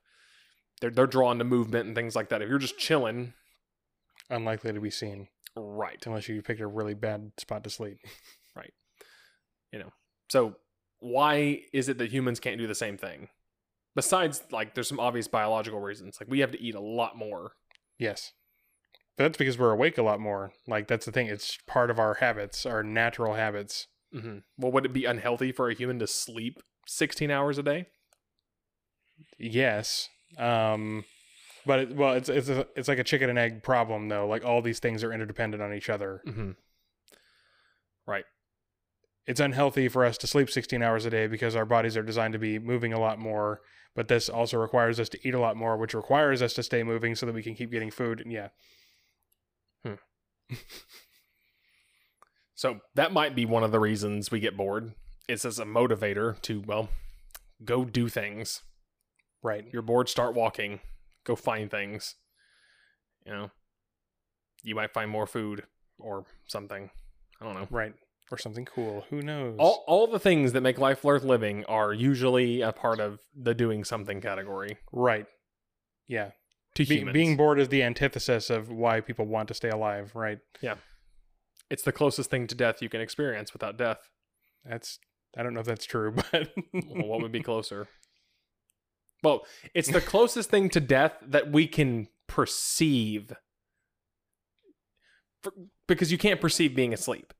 they're they're drawn to movement and things like that. If you're just chilling, Unlikely to be seen right? unless you picked a really bad spot to sleep. Right. You know. So why is it that humans can't do the same thing? Besides, like, there's some obvious biological reasons. Like, we have to eat a lot more. Yes. But that's because we're awake a lot more. Like that's the thing. It's part of our habits, our natural habits. mm-hmm. Well, would it be unhealthy for a human to sleep 16 hours a day? Yes. Um but it, well, it's it's a, it's like a chicken and egg problem though. Like all these things are interdependent on each other. Mm-hmm. It's unhealthy for us to sleep 16 hours a day because our bodies are designed to be moving a lot more, but this also requires us to eat a lot more, which requires us to stay moving so that we can keep getting food. And yeah. Hmm. So that might be one of the reasons we get bored. It's as a motivator to, well, go do things. Right. You're bored, start walking. Go find things. You know, you might find more food or something. I don't know. Right. Or something cool. Who knows? All, all the things that make life worth living are usually a part of the doing something category right. Yeah. to Be- humans. being bored is the antithesis of why people want to stay alive, right? Yeah. It's the closest thing to death you can experience without death. That's I don't know if that's true, but Well, what would be closer? Well, it's the closest thing to death that we can perceive. For, because you can't perceive being asleep.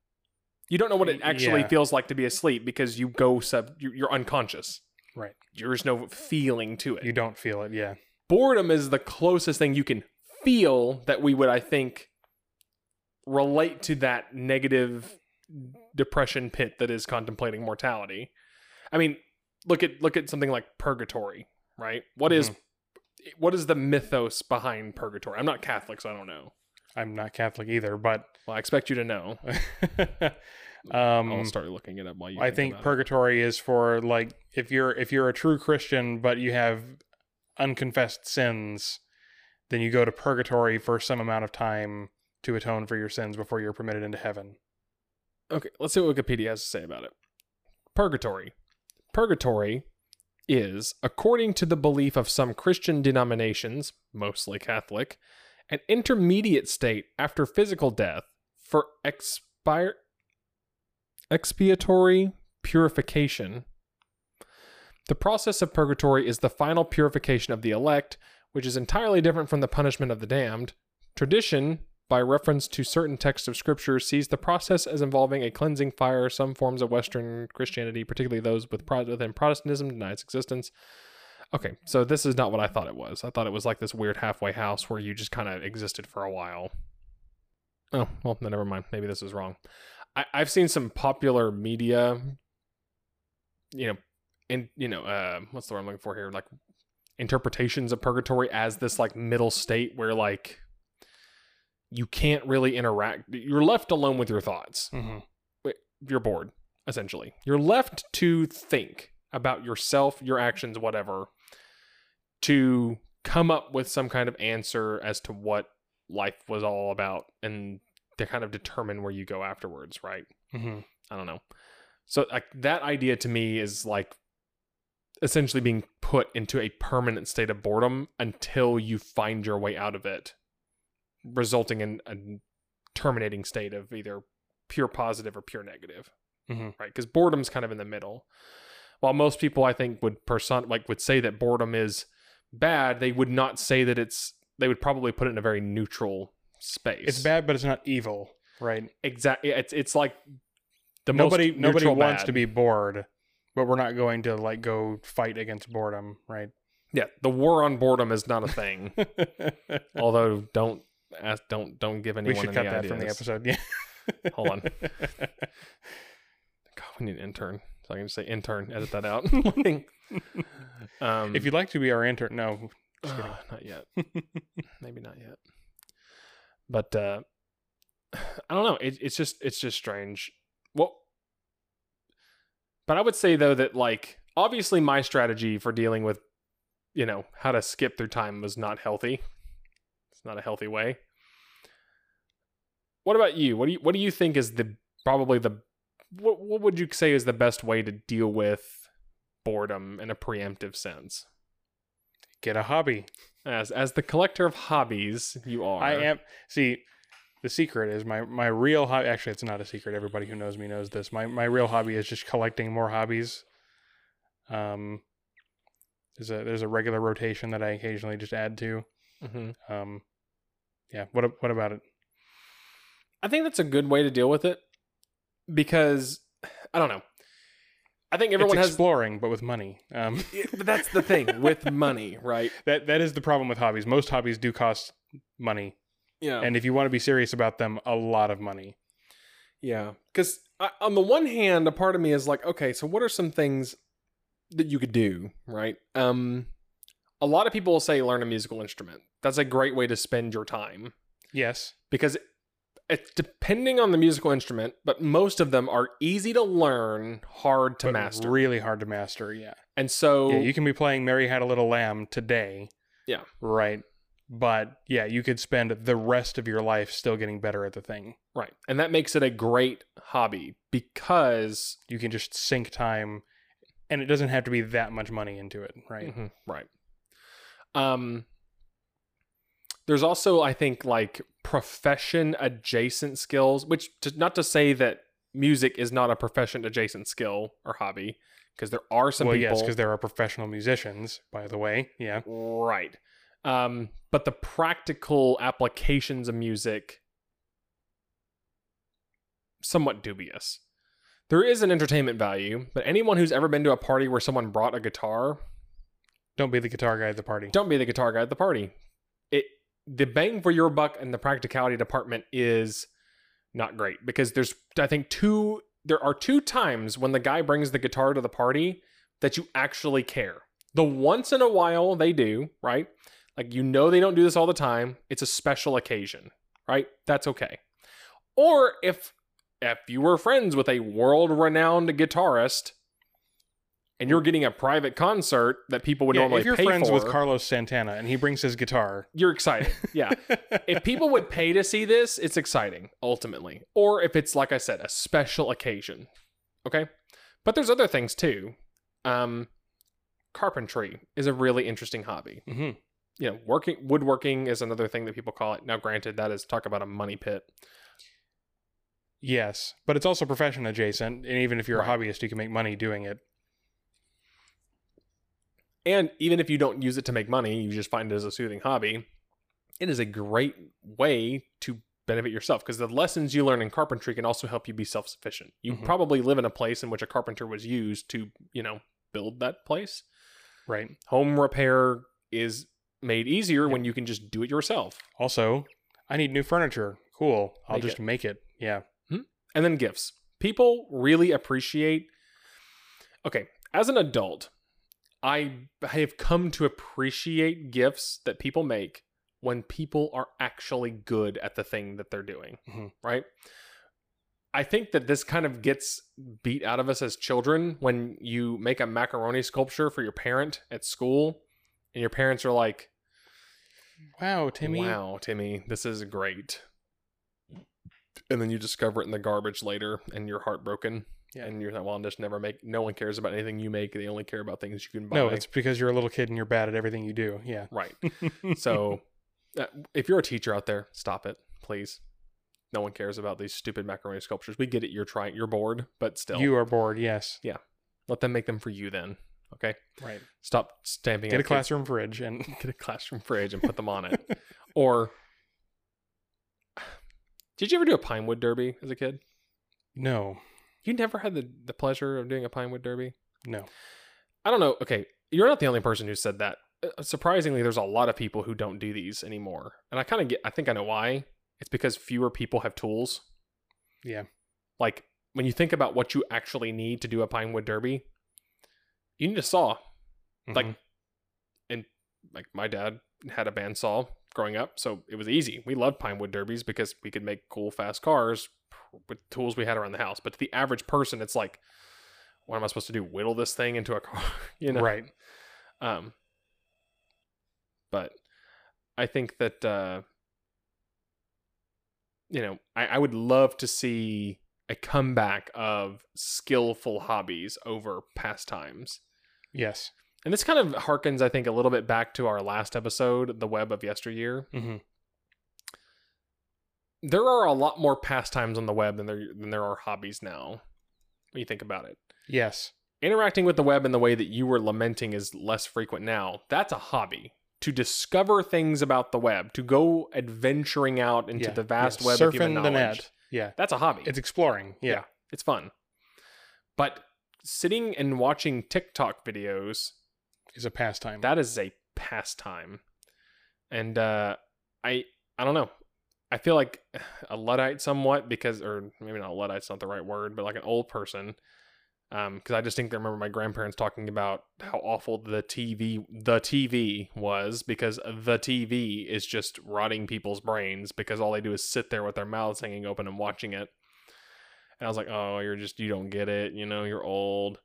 You don't know what it actually Yeah. feels like to be asleep because you go sub you- you're unconscious. Right. There's no feeling to it. you don't feel it. Yeah. boredom is the closest thing you can feel that we would i think relate to that negative depression pit that is contemplating mortality i mean look at look at something like purgatory right What is mm-hmm. what is the mythos behind purgatory i'm not catholic so i don't know I'm not Catholic either, but well i expect you to know i'll um start looking it up while you I think about purgatory is for like if you're if you're a true Christian but you have unconfessed sins, then you go to purgatory for some amount of time to atone for your sins before you're permitted into heaven. Okay, let's see what Wikipedia has to say about it. Purgatory. Purgatory is, according to the belief of some Christian denominations, mostly Catholic, an intermediate state after physical death for expire expiatory purification. The process of purgatory is the final purification of the elect, which is entirely different from the punishment of the damned. Tradition, by reference to certain texts of scripture, sees the process as involving a cleansing fire. Some forms of Western Christianity, particularly those with within Protestantism, deny its existence. Okay, so this is not what I thought it was. I thought it was like this weird halfway house where you just kind of existed for a while. Oh, well, then never mind. Maybe this is wrong. I, I've seen some popular media, you know, and, you know, uh, what's the word I'm looking for here? Like interpretations of purgatory as this like middle state where like you can't really interact. You're left alone with your thoughts. Mm-hmm. You're bored, essentially. You're left to think about yourself, your actions, whatever, to come up with some kind of answer as to what life was all about and to kind of determine where you go afterwards, right? Mm-hmm. I don't know. So like that idea to me is like essentially being put into a permanent state of boredom until you find your way out of it, resulting in a terminating state of either pure positive or pure negative, Mhm. right? Because boredom's kind of in the middle. While most people I think would person like would say that boredom is bad, they would not say that it's. They would probably put it in a very neutral space. It's bad, but it's not evil, right? Exactly. It's it's like the nobody most nobody wants bad. to be bored, but we're not going to like go fight against boredom, right? Yeah, the war on boredom is not a thing. Although don't ask, don't don't give anyone we should any cut that from the episode. Yeah. Hold on. God, we need an intern. So I can just say intern. Edit that out. Um, if you'd like to be our intern, no. uh, not yet. Maybe not yet. But uh, I don't know. It, it's just it's just strange. Well, but I would say though that like obviously my strategy for dealing with you know how to skip through time was not healthy. It's not a healthy way. What about you? What do you what do you think is the probably the what what would you say is the best way to deal with boredom in a preemptive sense? Get a hobby. As as the collector of hobbies, you are. I am. See, the secret is my my real hobby. Actually, it's not a secret. Everybody who knows me knows this. My my real hobby is just collecting more hobbies. Um, there's a there's a regular rotation that I occasionally just add to. Mhm. Um, yeah. What what about it? I think that's a good way to deal with it because I don't know. I think everyone it's has. exploring, but with money. Um, but that's the thing with money, right? that that is the problem with hobbies. Most hobbies do cost money, Yeah, and if you want to be serious about them, a lot of money. yeah. Because on the one hand, a part of me is like, okay, so what are some things that you could do, right? Um, a lot of people will say learn a musical instrument. That's a great way to spend your time. Yes. because it's depending on the musical instrument, but most of them are easy to learn, hard to but master. Really hard to master. Yeah. and so Yeah, you can be playing Mary Had a Little Lamb today. Yeah. Right. But yeah, you could spend the rest of your life still getting better at the thing. right, and that makes it a great hobby because You can just sink time and it doesn't have to be that much money into it, right? Mhm, right. Um, there's also I think like profession adjacent skills, which to, not to say that music is not a profession adjacent skill or hobby, because there are some well, people. yes, because there are professional musicians, by the way. Yeah. Right. Um, but the practical applications of music somewhat dubious. There is an entertainment value, but anyone who's ever been to a party where someone brought a guitar, Don't be the guitar guy at the party. don't be the guitar guy at the party. It the bang for your buck in the practicality department is not great because there's I think two there are two times when the guy brings the guitar to the party that you actually care. The once in a while they do, right? Like you know they don't do this all the time. It's a special occasion, right? That's okay. Or if if you were friends with a world-renowned guitarist and you're getting a private concert that people would Yeah, normally if you're friends for, with Carlos Santana and he brings his guitar, you're excited. Yeah. if people would pay to see this, it's exciting ultimately. Or if it's like I said, a special occasion. Okay? But there's other things too. Um carpentry is a really interesting hobby. Mm-hmm. You know, working woodworking is another thing that people call it. Now granted that is talk about a money pit. yes, but it's also profession adjacent, and even if you're Right. a hobbyist, you can make money doing it. And even if you don't use it to make money, you just find it as a soothing hobby, it is a great way to benefit yourself because the lessons you learn in carpentry can also help you be self-sufficient. You Mhm. probably live in a place in which a carpenter was used to, you know, build that place. Right. Home repair is made easier when you can just do it yourself. Also, I need new furniture. Cool. I'll Make just it. make it. Yeah. And then gifts. People really appreciate Okay, as an adult, I have come to appreciate gifts that people make when people are actually good at the thing that they're doing, Mhm. right? I think that this kind of gets beat out of us as children when you make a macaroni sculpture for your parent at school and your parents are like, Wow, Timmy. Wow, Timmy, this is great. And then you discover it in the garbage later and you're heartbroken. Yeah. And you're like, well, just never make, no one cares about anything you make. They only care about things you can buy. No, it's because you're a little kid and you're bad at everything you do. Yeah. right. So uh, if you're a teacher out there, stop it, please. No one cares about these stupid macaroni sculptures. We get it. You're trying, you're bored, but still, you are bored. Yes. Yeah. Let them make them for you then. Okay. Right. Stop stamping Get a kids- classroom fridge and get a classroom fridge and put them on it. or did you ever do a Pinewood derby as a kid? no, You never had the, the pleasure of doing a Pinewood derby? no. I don't know. Okay, you're not the only person who said that. Uh, Surprisingly, there's a lot of people who don't do these anymore. And I kind of get I think I know why. It's because fewer people have tools. Yeah. Like when you think about what you actually need to do a Pinewood Derby, you need a saw. Like, Mhm. and like my dad had a bandsaw growing up, so it was easy. We loved Pinewood Derbies because we could make cool, fast cars with tools we had around the house. But to the average person, it's like, what am I supposed to do? Whittle this thing into a car? you know, right. Um, but I think that uh, you know, I, I would love to see a comeback of skillful hobbies over pastimes. Yes. And this kind of harkens, I think, a little bit back to our last episode, The Web of Yesteryear. hmm There are a lot more pastimes on the web than there than there are hobbies now. When you think about it. Yes. interacting with the web in the way that you were lamenting is less frequent now. That's a hobby. To discover things about the web, to go adventuring out into Yeah, the vast yeah. web of human Surfing the knowledge. net. Yeah. That's a hobby. It's exploring. Yeah. Yeah. it's fun. But sitting and watching TikTok videos, Is a pastime. that is a pastime. And uh I I don't know. I feel like a Luddite somewhat because or maybe not Luddite's not the right word, but like an old person. Um, because I distinctly remember my grandparents talking about how awful the TV the TV was because the TV is just rotting people's brains because all they do is sit there with their mouths hanging open and watching it. And I was like, oh, you're just you don't get it, you know, you're old.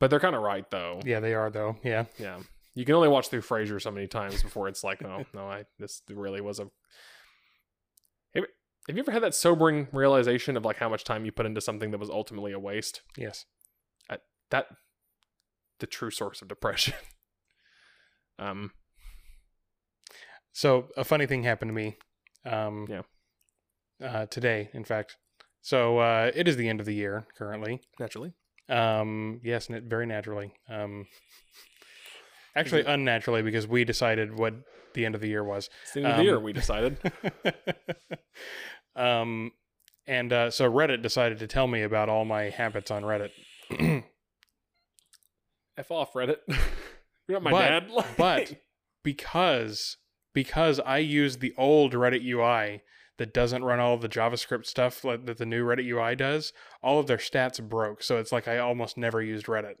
But they're kind of right though. yeah, they are though. Yeah. Yeah. You can only watch through Frasier so many times before it's like, oh no, I this really was a. Have, you ever had that sobering realization of like how much time you put into something that was ultimately a waste? Yes. That the true source of depression. um. So a funny thing happened to me. Um, Yeah. Uh, today, in fact. So uh, it is the end of the year currently. Naturally. Um, yes, very naturally. Um, actually, unnaturally because we decided what the end of the year was. It's the end of the year. Um, We decided. um, and uh, so Reddit decided to tell me about all my habits on Reddit. F off Reddit. You're not my But- dad. but because because I use the old Reddit UI that doesn't run all of the JavaScript stuff that the new Reddit UI does, all of their stats broke. So it's like I almost never used Reddit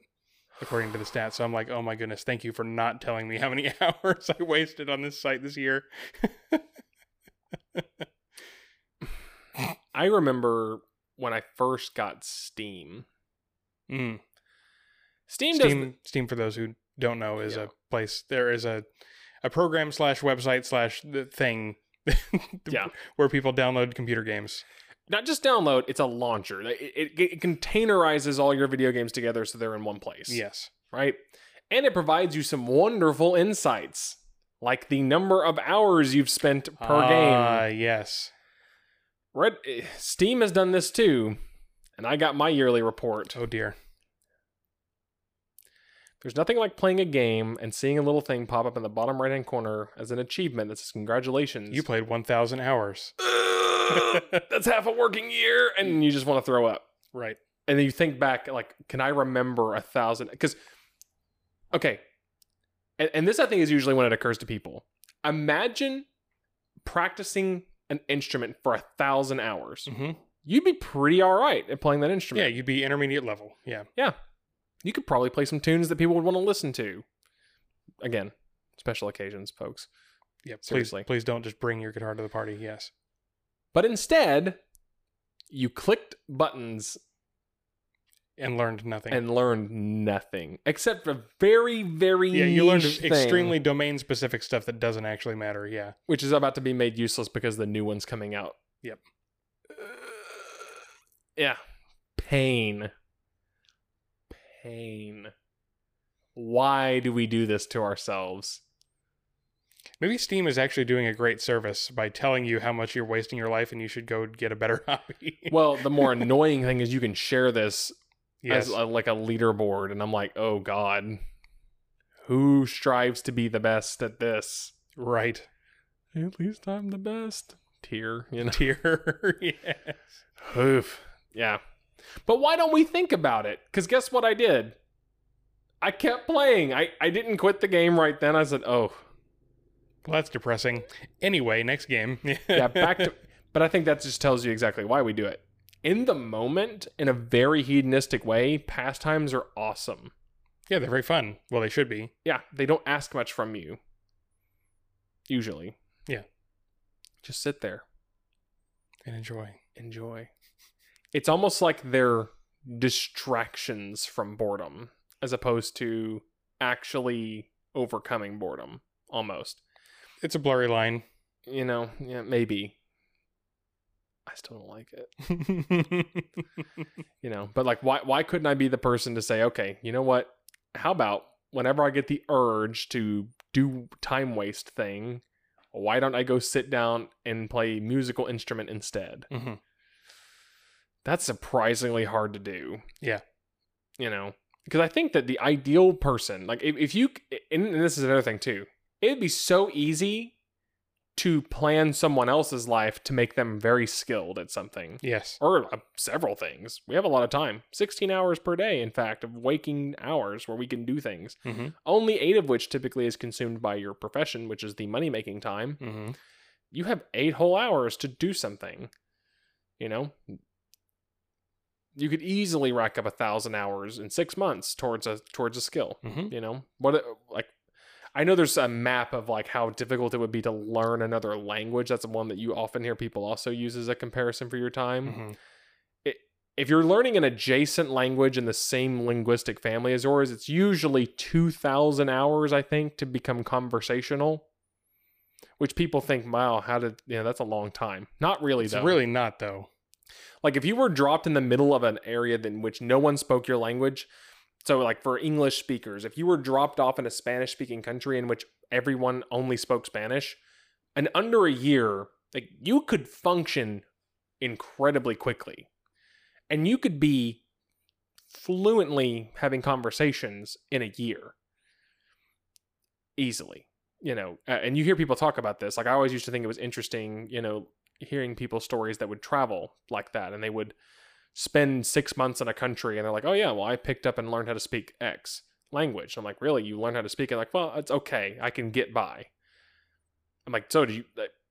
according to the stats. So I'm like, oh my goodness, thank you for not telling me how many hours I wasted on this site this year. I remember when I first got Steam. Mm. Steam, does Steam, Steam, for those who don't know, is Yeah. a place. There is a a program slash website slash the thing. Yeah. where people download computer games. Not just download it's a launcher it, it, it containerizes all your video games together so they're in one place Yes. right and it provides you some wonderful insights like the number of hours you've spent per Ah, game yes. Red, eh, steam has done this too and i got my yearly report Oh dear. there's nothing like playing a game and seeing a little thing pop up in the bottom right hand corner as an achievement that says congratulations You played 1,000 hours. that's half a working year and you just want to throw up Right. and then you think back like can i remember a thousand because okay and, and this i think is usually when it occurs to people imagine practicing an instrument for a thousand hours hmm you'd be pretty all right at playing that instrument. Yeah, you'd be intermediate level. Yeah. Yeah. you could probably play some tunes that people would want to listen to again special occasions folks Yeah. Please, Seriously. please don't just bring your guitar to the party. Yes. But instead you clicked buttons And learned nothing. and learned nothing except for very very yeah, you learned niche thing. extremely domain specific stuff that doesn't actually matter. Yeah. which is about to be made useless because the new one's coming out. Yep. yeah. Pain. Pain. Why do we do this to ourselves? Maybe Steam is actually doing a great service by telling you how much you're wasting your life and you should go get a better hobby. Well, the more annoying thing is you can share this yes. as a, like a leaderboard, and I'm like, oh god, who strives to be the best at this? right. At least I'm the best. Tear, you know. Tier. yes. Oof. Yeah. But why don't we think about it? Because guess what I did? I kept playing. I, I didn't quit the game right then. I said, oh, Well, that's depressing. Anyway, next game. yeah, back to. But I think that just tells you exactly why we do it. in the moment, in a very hedonistic way, pastimes are awesome. Yeah, they're very fun. Well, they should be. Yeah, they don't ask much from you. Usually. Yeah. Just sit there, And enjoy. enjoy. It's almost like they're distractions from boredom as opposed to actually overcoming boredom almost. It's a blurry line. You know, yeah, maybe. I still don't like it. You know, but like why why couldn't I be the person to say, "Okay, you know what? How about whenever I get the urge to do time waste thing, why don't I go sit down and play musical instrument instead?" Mhm. That's surprisingly hard to do. Yeah. You know, because I think that the ideal person, like if, if you, and this is another thing too, it'd be so easy to plan someone else's life to make them very skilled at something Yes. or uh, several things. We have a lot of time 16 hours per day, in fact, of waking hours where we can do things. Mm-hmm. Only eight of which typically is consumed by your profession, which is the money making time. Mm-hmm. You have eight whole hours to do something. You know, you could easily rack up a thousand hours in six months towards a towards a skill. Mm-hmm. You know what? Like, I know there's a map of like how difficult it would be to learn another language. That's one that you often hear people also use as a comparison for your time. Mm-hmm. if you're learning an adjacent language in the same linguistic family as yours, it's usually 2,000 hours, I think, to become conversational. Which people think, wow, how did, you know, that's a long time. Not really, It's though. really not though. Like if you were dropped in the middle of an area in which no one spoke your language, so like for English speakers, if you were dropped off in a Spanish speaking country in which everyone only spoke Spanish, in under a year, like you could function incredibly quickly. And you could be fluently having conversations in a year. Easily. You know, and you hear people talk about this. Like I always used to think it was interesting, you know, hearing people's stories that would travel like that and they would spend six months in a country and they're like, oh yeah, well I picked up and learned how to speak X language. I'm like, really? You learn how to speak it? Like, well, it's okay. I can get by. I'm like, so did you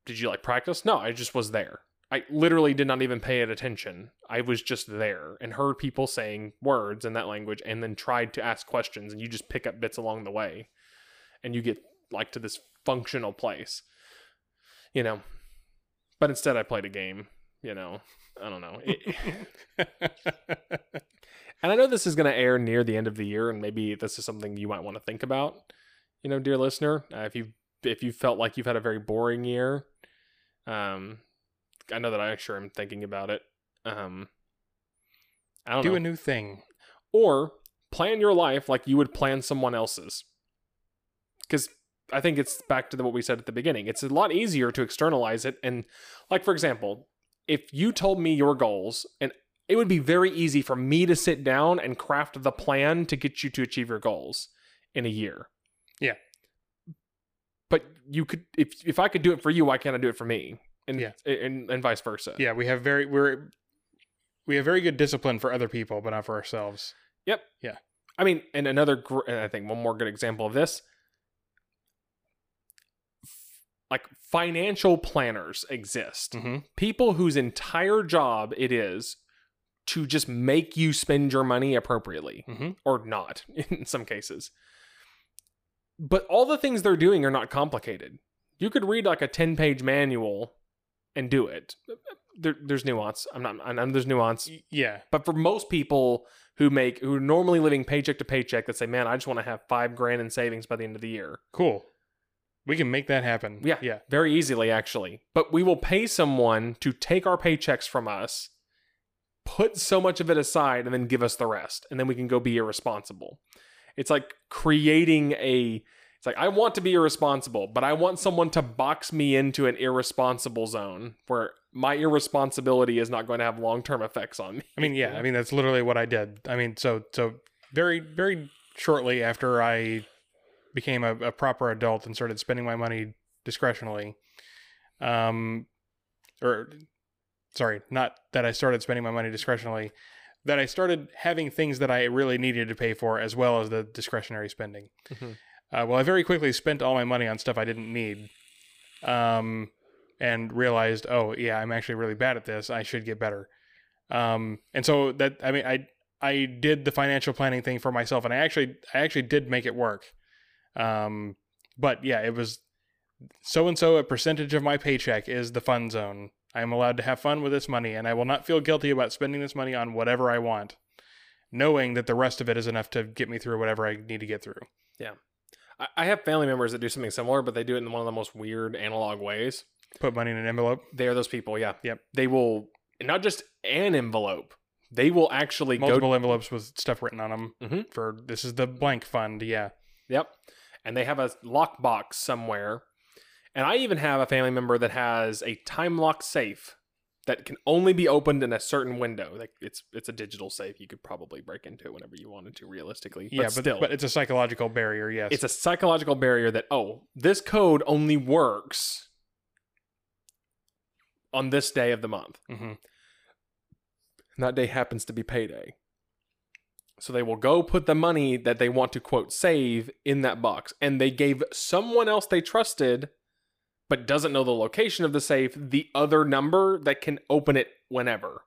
did you like practice? No, I just was there. I literally did not even pay it attention. I was just there and heard people saying words in that language and then tried to ask questions and you just pick up bits along the way and you get like to this functional place. You know. But instead I played a game, you know. I don't know. And I know this is going to air near the end of the year, and maybe this is something you might want to think about, you know, dear listener. Uh, if you if you felt like you've had a very boring year, um, I know that I sure am thinking about it. Um, I don't Do know. a new thing. or plan your life like you would plan someone else's. Because I think it's back to the, what we said at the beginning. It's a lot easier to externalize it. And, like, for example, if you told me your goals, and it would be very easy for me to sit down and craft the plan to get you to achieve your goals in a year. Yeah. But you could, if if I could do it for you, why can't I do it for me? And Yeah. and, and vice versa. Yeah, we have very we're we have very good discipline for other people, but not for ourselves. Yep. Yeah. I mean, and another, gr- I think one more good example of this, like financial planners exist. Mm-hmm. People whose entire job it is to just make you spend your money appropriately Mm-hmm. or not in some cases. But all the things they're doing are not complicated. You could read like a 10 page manual and do it. There, there's nuance. I'm not, I know there's nuance. Yeah, But for most people who make who are normally living paycheck to paycheck that say, "Man, I just want to have 5 grand in savings by the end of the year." cool. We can make that happen. Yeah. yeah, Very easily actually. But we will pay someone to take our paychecks from us, put so much of it aside and then give us the rest, and then we can go be irresponsible. It's like creating a it's like I want to be irresponsible, but I want someone to box me into an irresponsible zone where my irresponsibility is not going to have long-term effects on me. I mean, yeah, I mean that's literally what I did. I mean, so so very very shortly after I became a, a proper adult and started spending my money discretionally, um, or sorry, not that I started spending my money discretionally, that I started having things that I really needed to pay for as well as the discretionary spending. Mhm. Uh, well, I very quickly spent all my money on stuff I didn't need, um, and realized, oh yeah, I'm actually really bad at this. I should get better. Um, and so that I mean, I I did the financial planning thing for myself, and I actually I actually did make it work. Um, but yeah, it was so and so a percentage of my paycheck is the fun zone. I am allowed to have fun with this money, and I will not feel guilty about spending this money on whatever I want, knowing that the rest of it is enough to get me through whatever I need to get through. Yeah. I have family members that do something similar, but they do it in one of the most weird analog ways. Put money in an envelope. They are those people, yeah. Yep. They will not just an envelope. They will actually Multiple go. envelopes with stuff written on them Mhm. for this is the blank fund. Yeah. Yep. And they have a lockbox somewhere. And I even have a family member that has a time lock safe that can only be opened in a certain window. Like it's it's a digital safe. You could probably break into it whenever you wanted to, realistically. yeah, but still, but it's a psychological barrier. Yes. it's a psychological barrier that oh, this code only works on this day of the month. hmm And that day happens to be payday. So they will go put the money that they want to quote save in that box. And they gave someone else they trusted, but doesn't know the location of the safe, the other number that can open it whenever.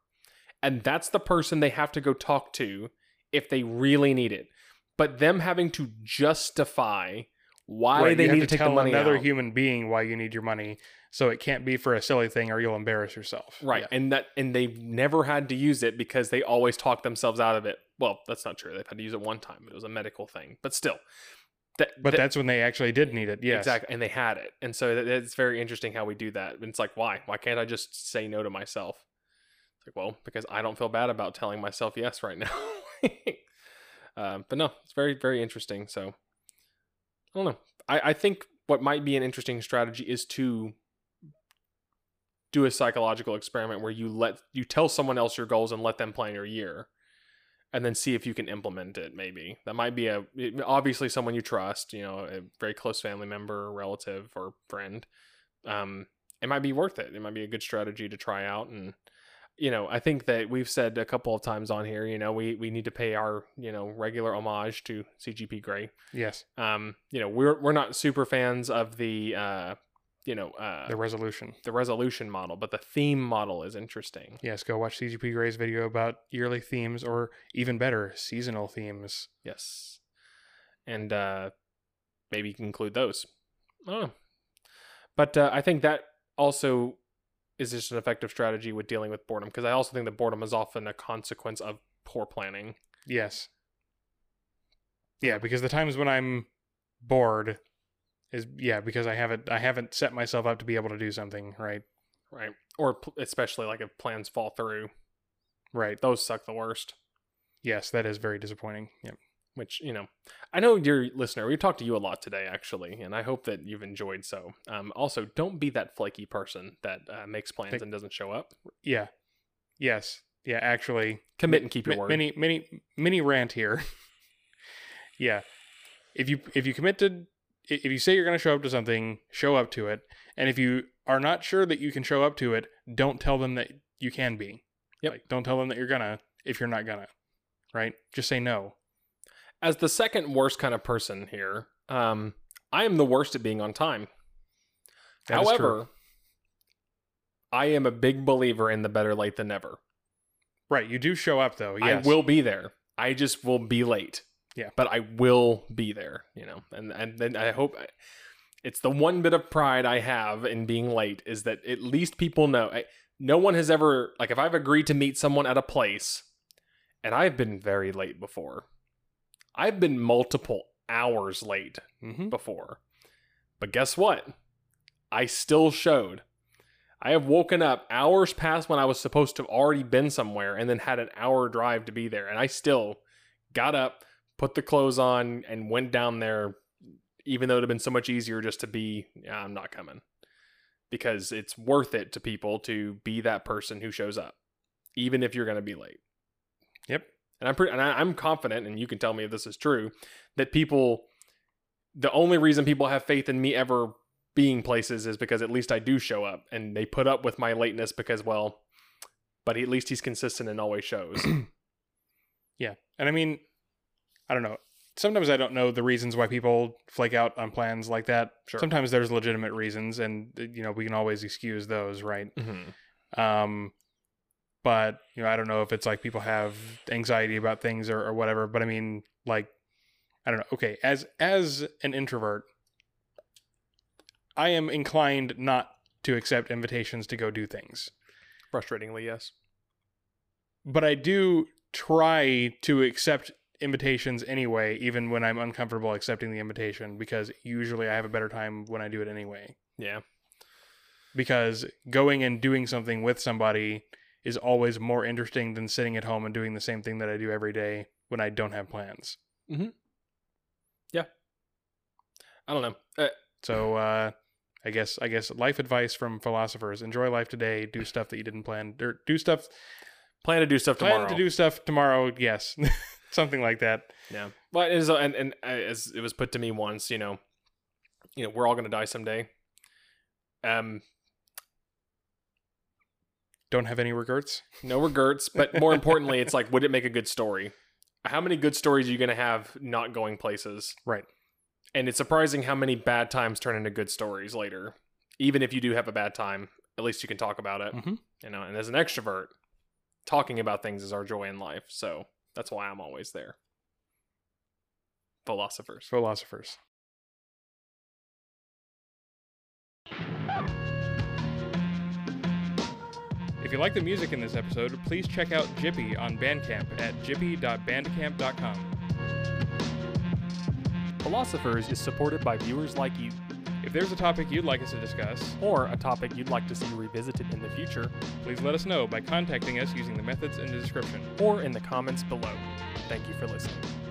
And that's the person they have to go talk to if they really need it. But them having to justify why Right, they you need to, take tell the money another out. human being why you need your money, so it can't be for a silly thing or you'll embarrass yourself. Right. Yeah. And that and they've never had to use it because they always talk themselves out of it. Well, that's not true. They've had to use it one time. It was a medical thing. But still. That, But that- that's when they actually did need it. yeah exactly and they had it. And so that, it's very interesting how we do that. And it's like why? Why can't I just say no to myself? It's like, well, because I don't feel bad about telling myself yes right now. um, but no, it's very very interesting. So I don't know. I, I think what might be an interesting strategy is to do a psychological experiment where you let you tell someone else your goals and let them plan your year and then see if you can implement it maybe that might be a obviously someone you trust you know a very close family member relative or friend um it might be worth it it might be a good strategy to try out and you know i think that we've said a couple of times on here you know we we need to pay our you know regular homage to cgp grey Yes. um you know we're we're not super fans of the uh you know uh The resolution. the resolution model but the theme model is interesting Yes. Go watch CGP Grey's video about yearly themes, or even better, seasonal themes. yes and uh maybe include those I but uh, i think that also is just an effective strategy with dealing with boredom because i also think that boredom is often a consequence of poor planning Yes. Yeah, because the times when I'm bored is yeah because I haven't I haven't set myself up to be able to do something right. right or pl- especially like if plans fall through Right. those suck the worst Yes, that is very disappointing. Yep. Which you know i know your listener we've talked to you a lot today actually and i hope that you've enjoyed so um, also don't be that flaky person that uh, makes plans Think- and doesn't show up Yeah. Yes. Yeah. Actually, commit and keep your Mi- word Mini mini mini rant here. yeah. If you if you commit to if you say you're going to show up to something, show up to it. And if you are not sure that you can show up to it, don't tell them that you can be. Yep. Like don't tell them that you're gonna if you're not gonna. Right? Just say no. As the second worst kind of person here um, i am the worst at being on time That however i am a big believer in the better late than never Right, you do show up though. Yes. I will be there. I just will be late. Yeah. But I will be there, you know. And and then I hope it's the one bit of pride I have in being late is that at least people know. I, no one has ever like if I've agreed to meet someone at a place and I've been very late before. I've been multiple hours late Mhm. before. But guess what? I still showed. I have woken up hours past when I was supposed to have already been somewhere and then had an hour drive to be there. And I still got up, put the clothes on, and went down there, even though it would have been so much easier just to be, yeah, I'm not coming. Because it's worth it to people to be that person who shows up, even if you're going to be late. Yep. And I'm pretty, and I, I'm confident, and you can tell me if this is true, that people, the only reason people have faith in me ever being places is because at least I do show up, and they put up with my lateness because, well, but at least he's consistent and always shows. Yeah. And I mean, I don't know. Sometimes I don't know the reasons why people flake out on plans like that. Sure. Sometimes there's legitimate reasons and uh, you know, we can always excuse those, right? Mhm. Um but you know, I don't know if it's like people have anxiety about things or, or whatever. But I mean, like, I don't know. Okay, as as an introvert, I am inclined not to accept invitations to go do things, Frustratingly, yes. but I do try to accept invitations anyway, even when I'm uncomfortable accepting the invitation, because usually I have a better time when I do it anyway. Yeah. because going and doing something with somebody is always more interesting than sitting at home and doing the same thing that I do every day when I don't have plans. Mm-hmm. Yeah. I don't know. Uh, So uh I guess I guess life advice from philosophers: enjoy life today, do stuff that you didn't plan, or do stuff plan to do stuff tomorrow. plan to do stuff tomorrow. Yes, something like that. Yeah. But as and and uh, as it was put to me once, you know, you know, we're all gonna die someday. Um, Don't have any regrets. no regrets, but more importantly, it's like, would it make a good story? How many good stories are you gonna have not going places? Right. And it's surprising how many bad times turn into good stories later. Even if you do have a bad time, at least you can talk about it. Mhm. You know, and as an extrovert, talking about things is our joy in life. So that's why I'm always there. Philosophers. Philosophers. If you like the music in this episode, please check out Jippy on Bandcamp at jippy.bandcamp.com. Philosophers is supported by viewers like you, If there's a topic you'd like us to discuss, or a topic you'd like to see revisited in the future, please let us know by contacting us using the methods in the description. or in the comments below. Thank you for listening.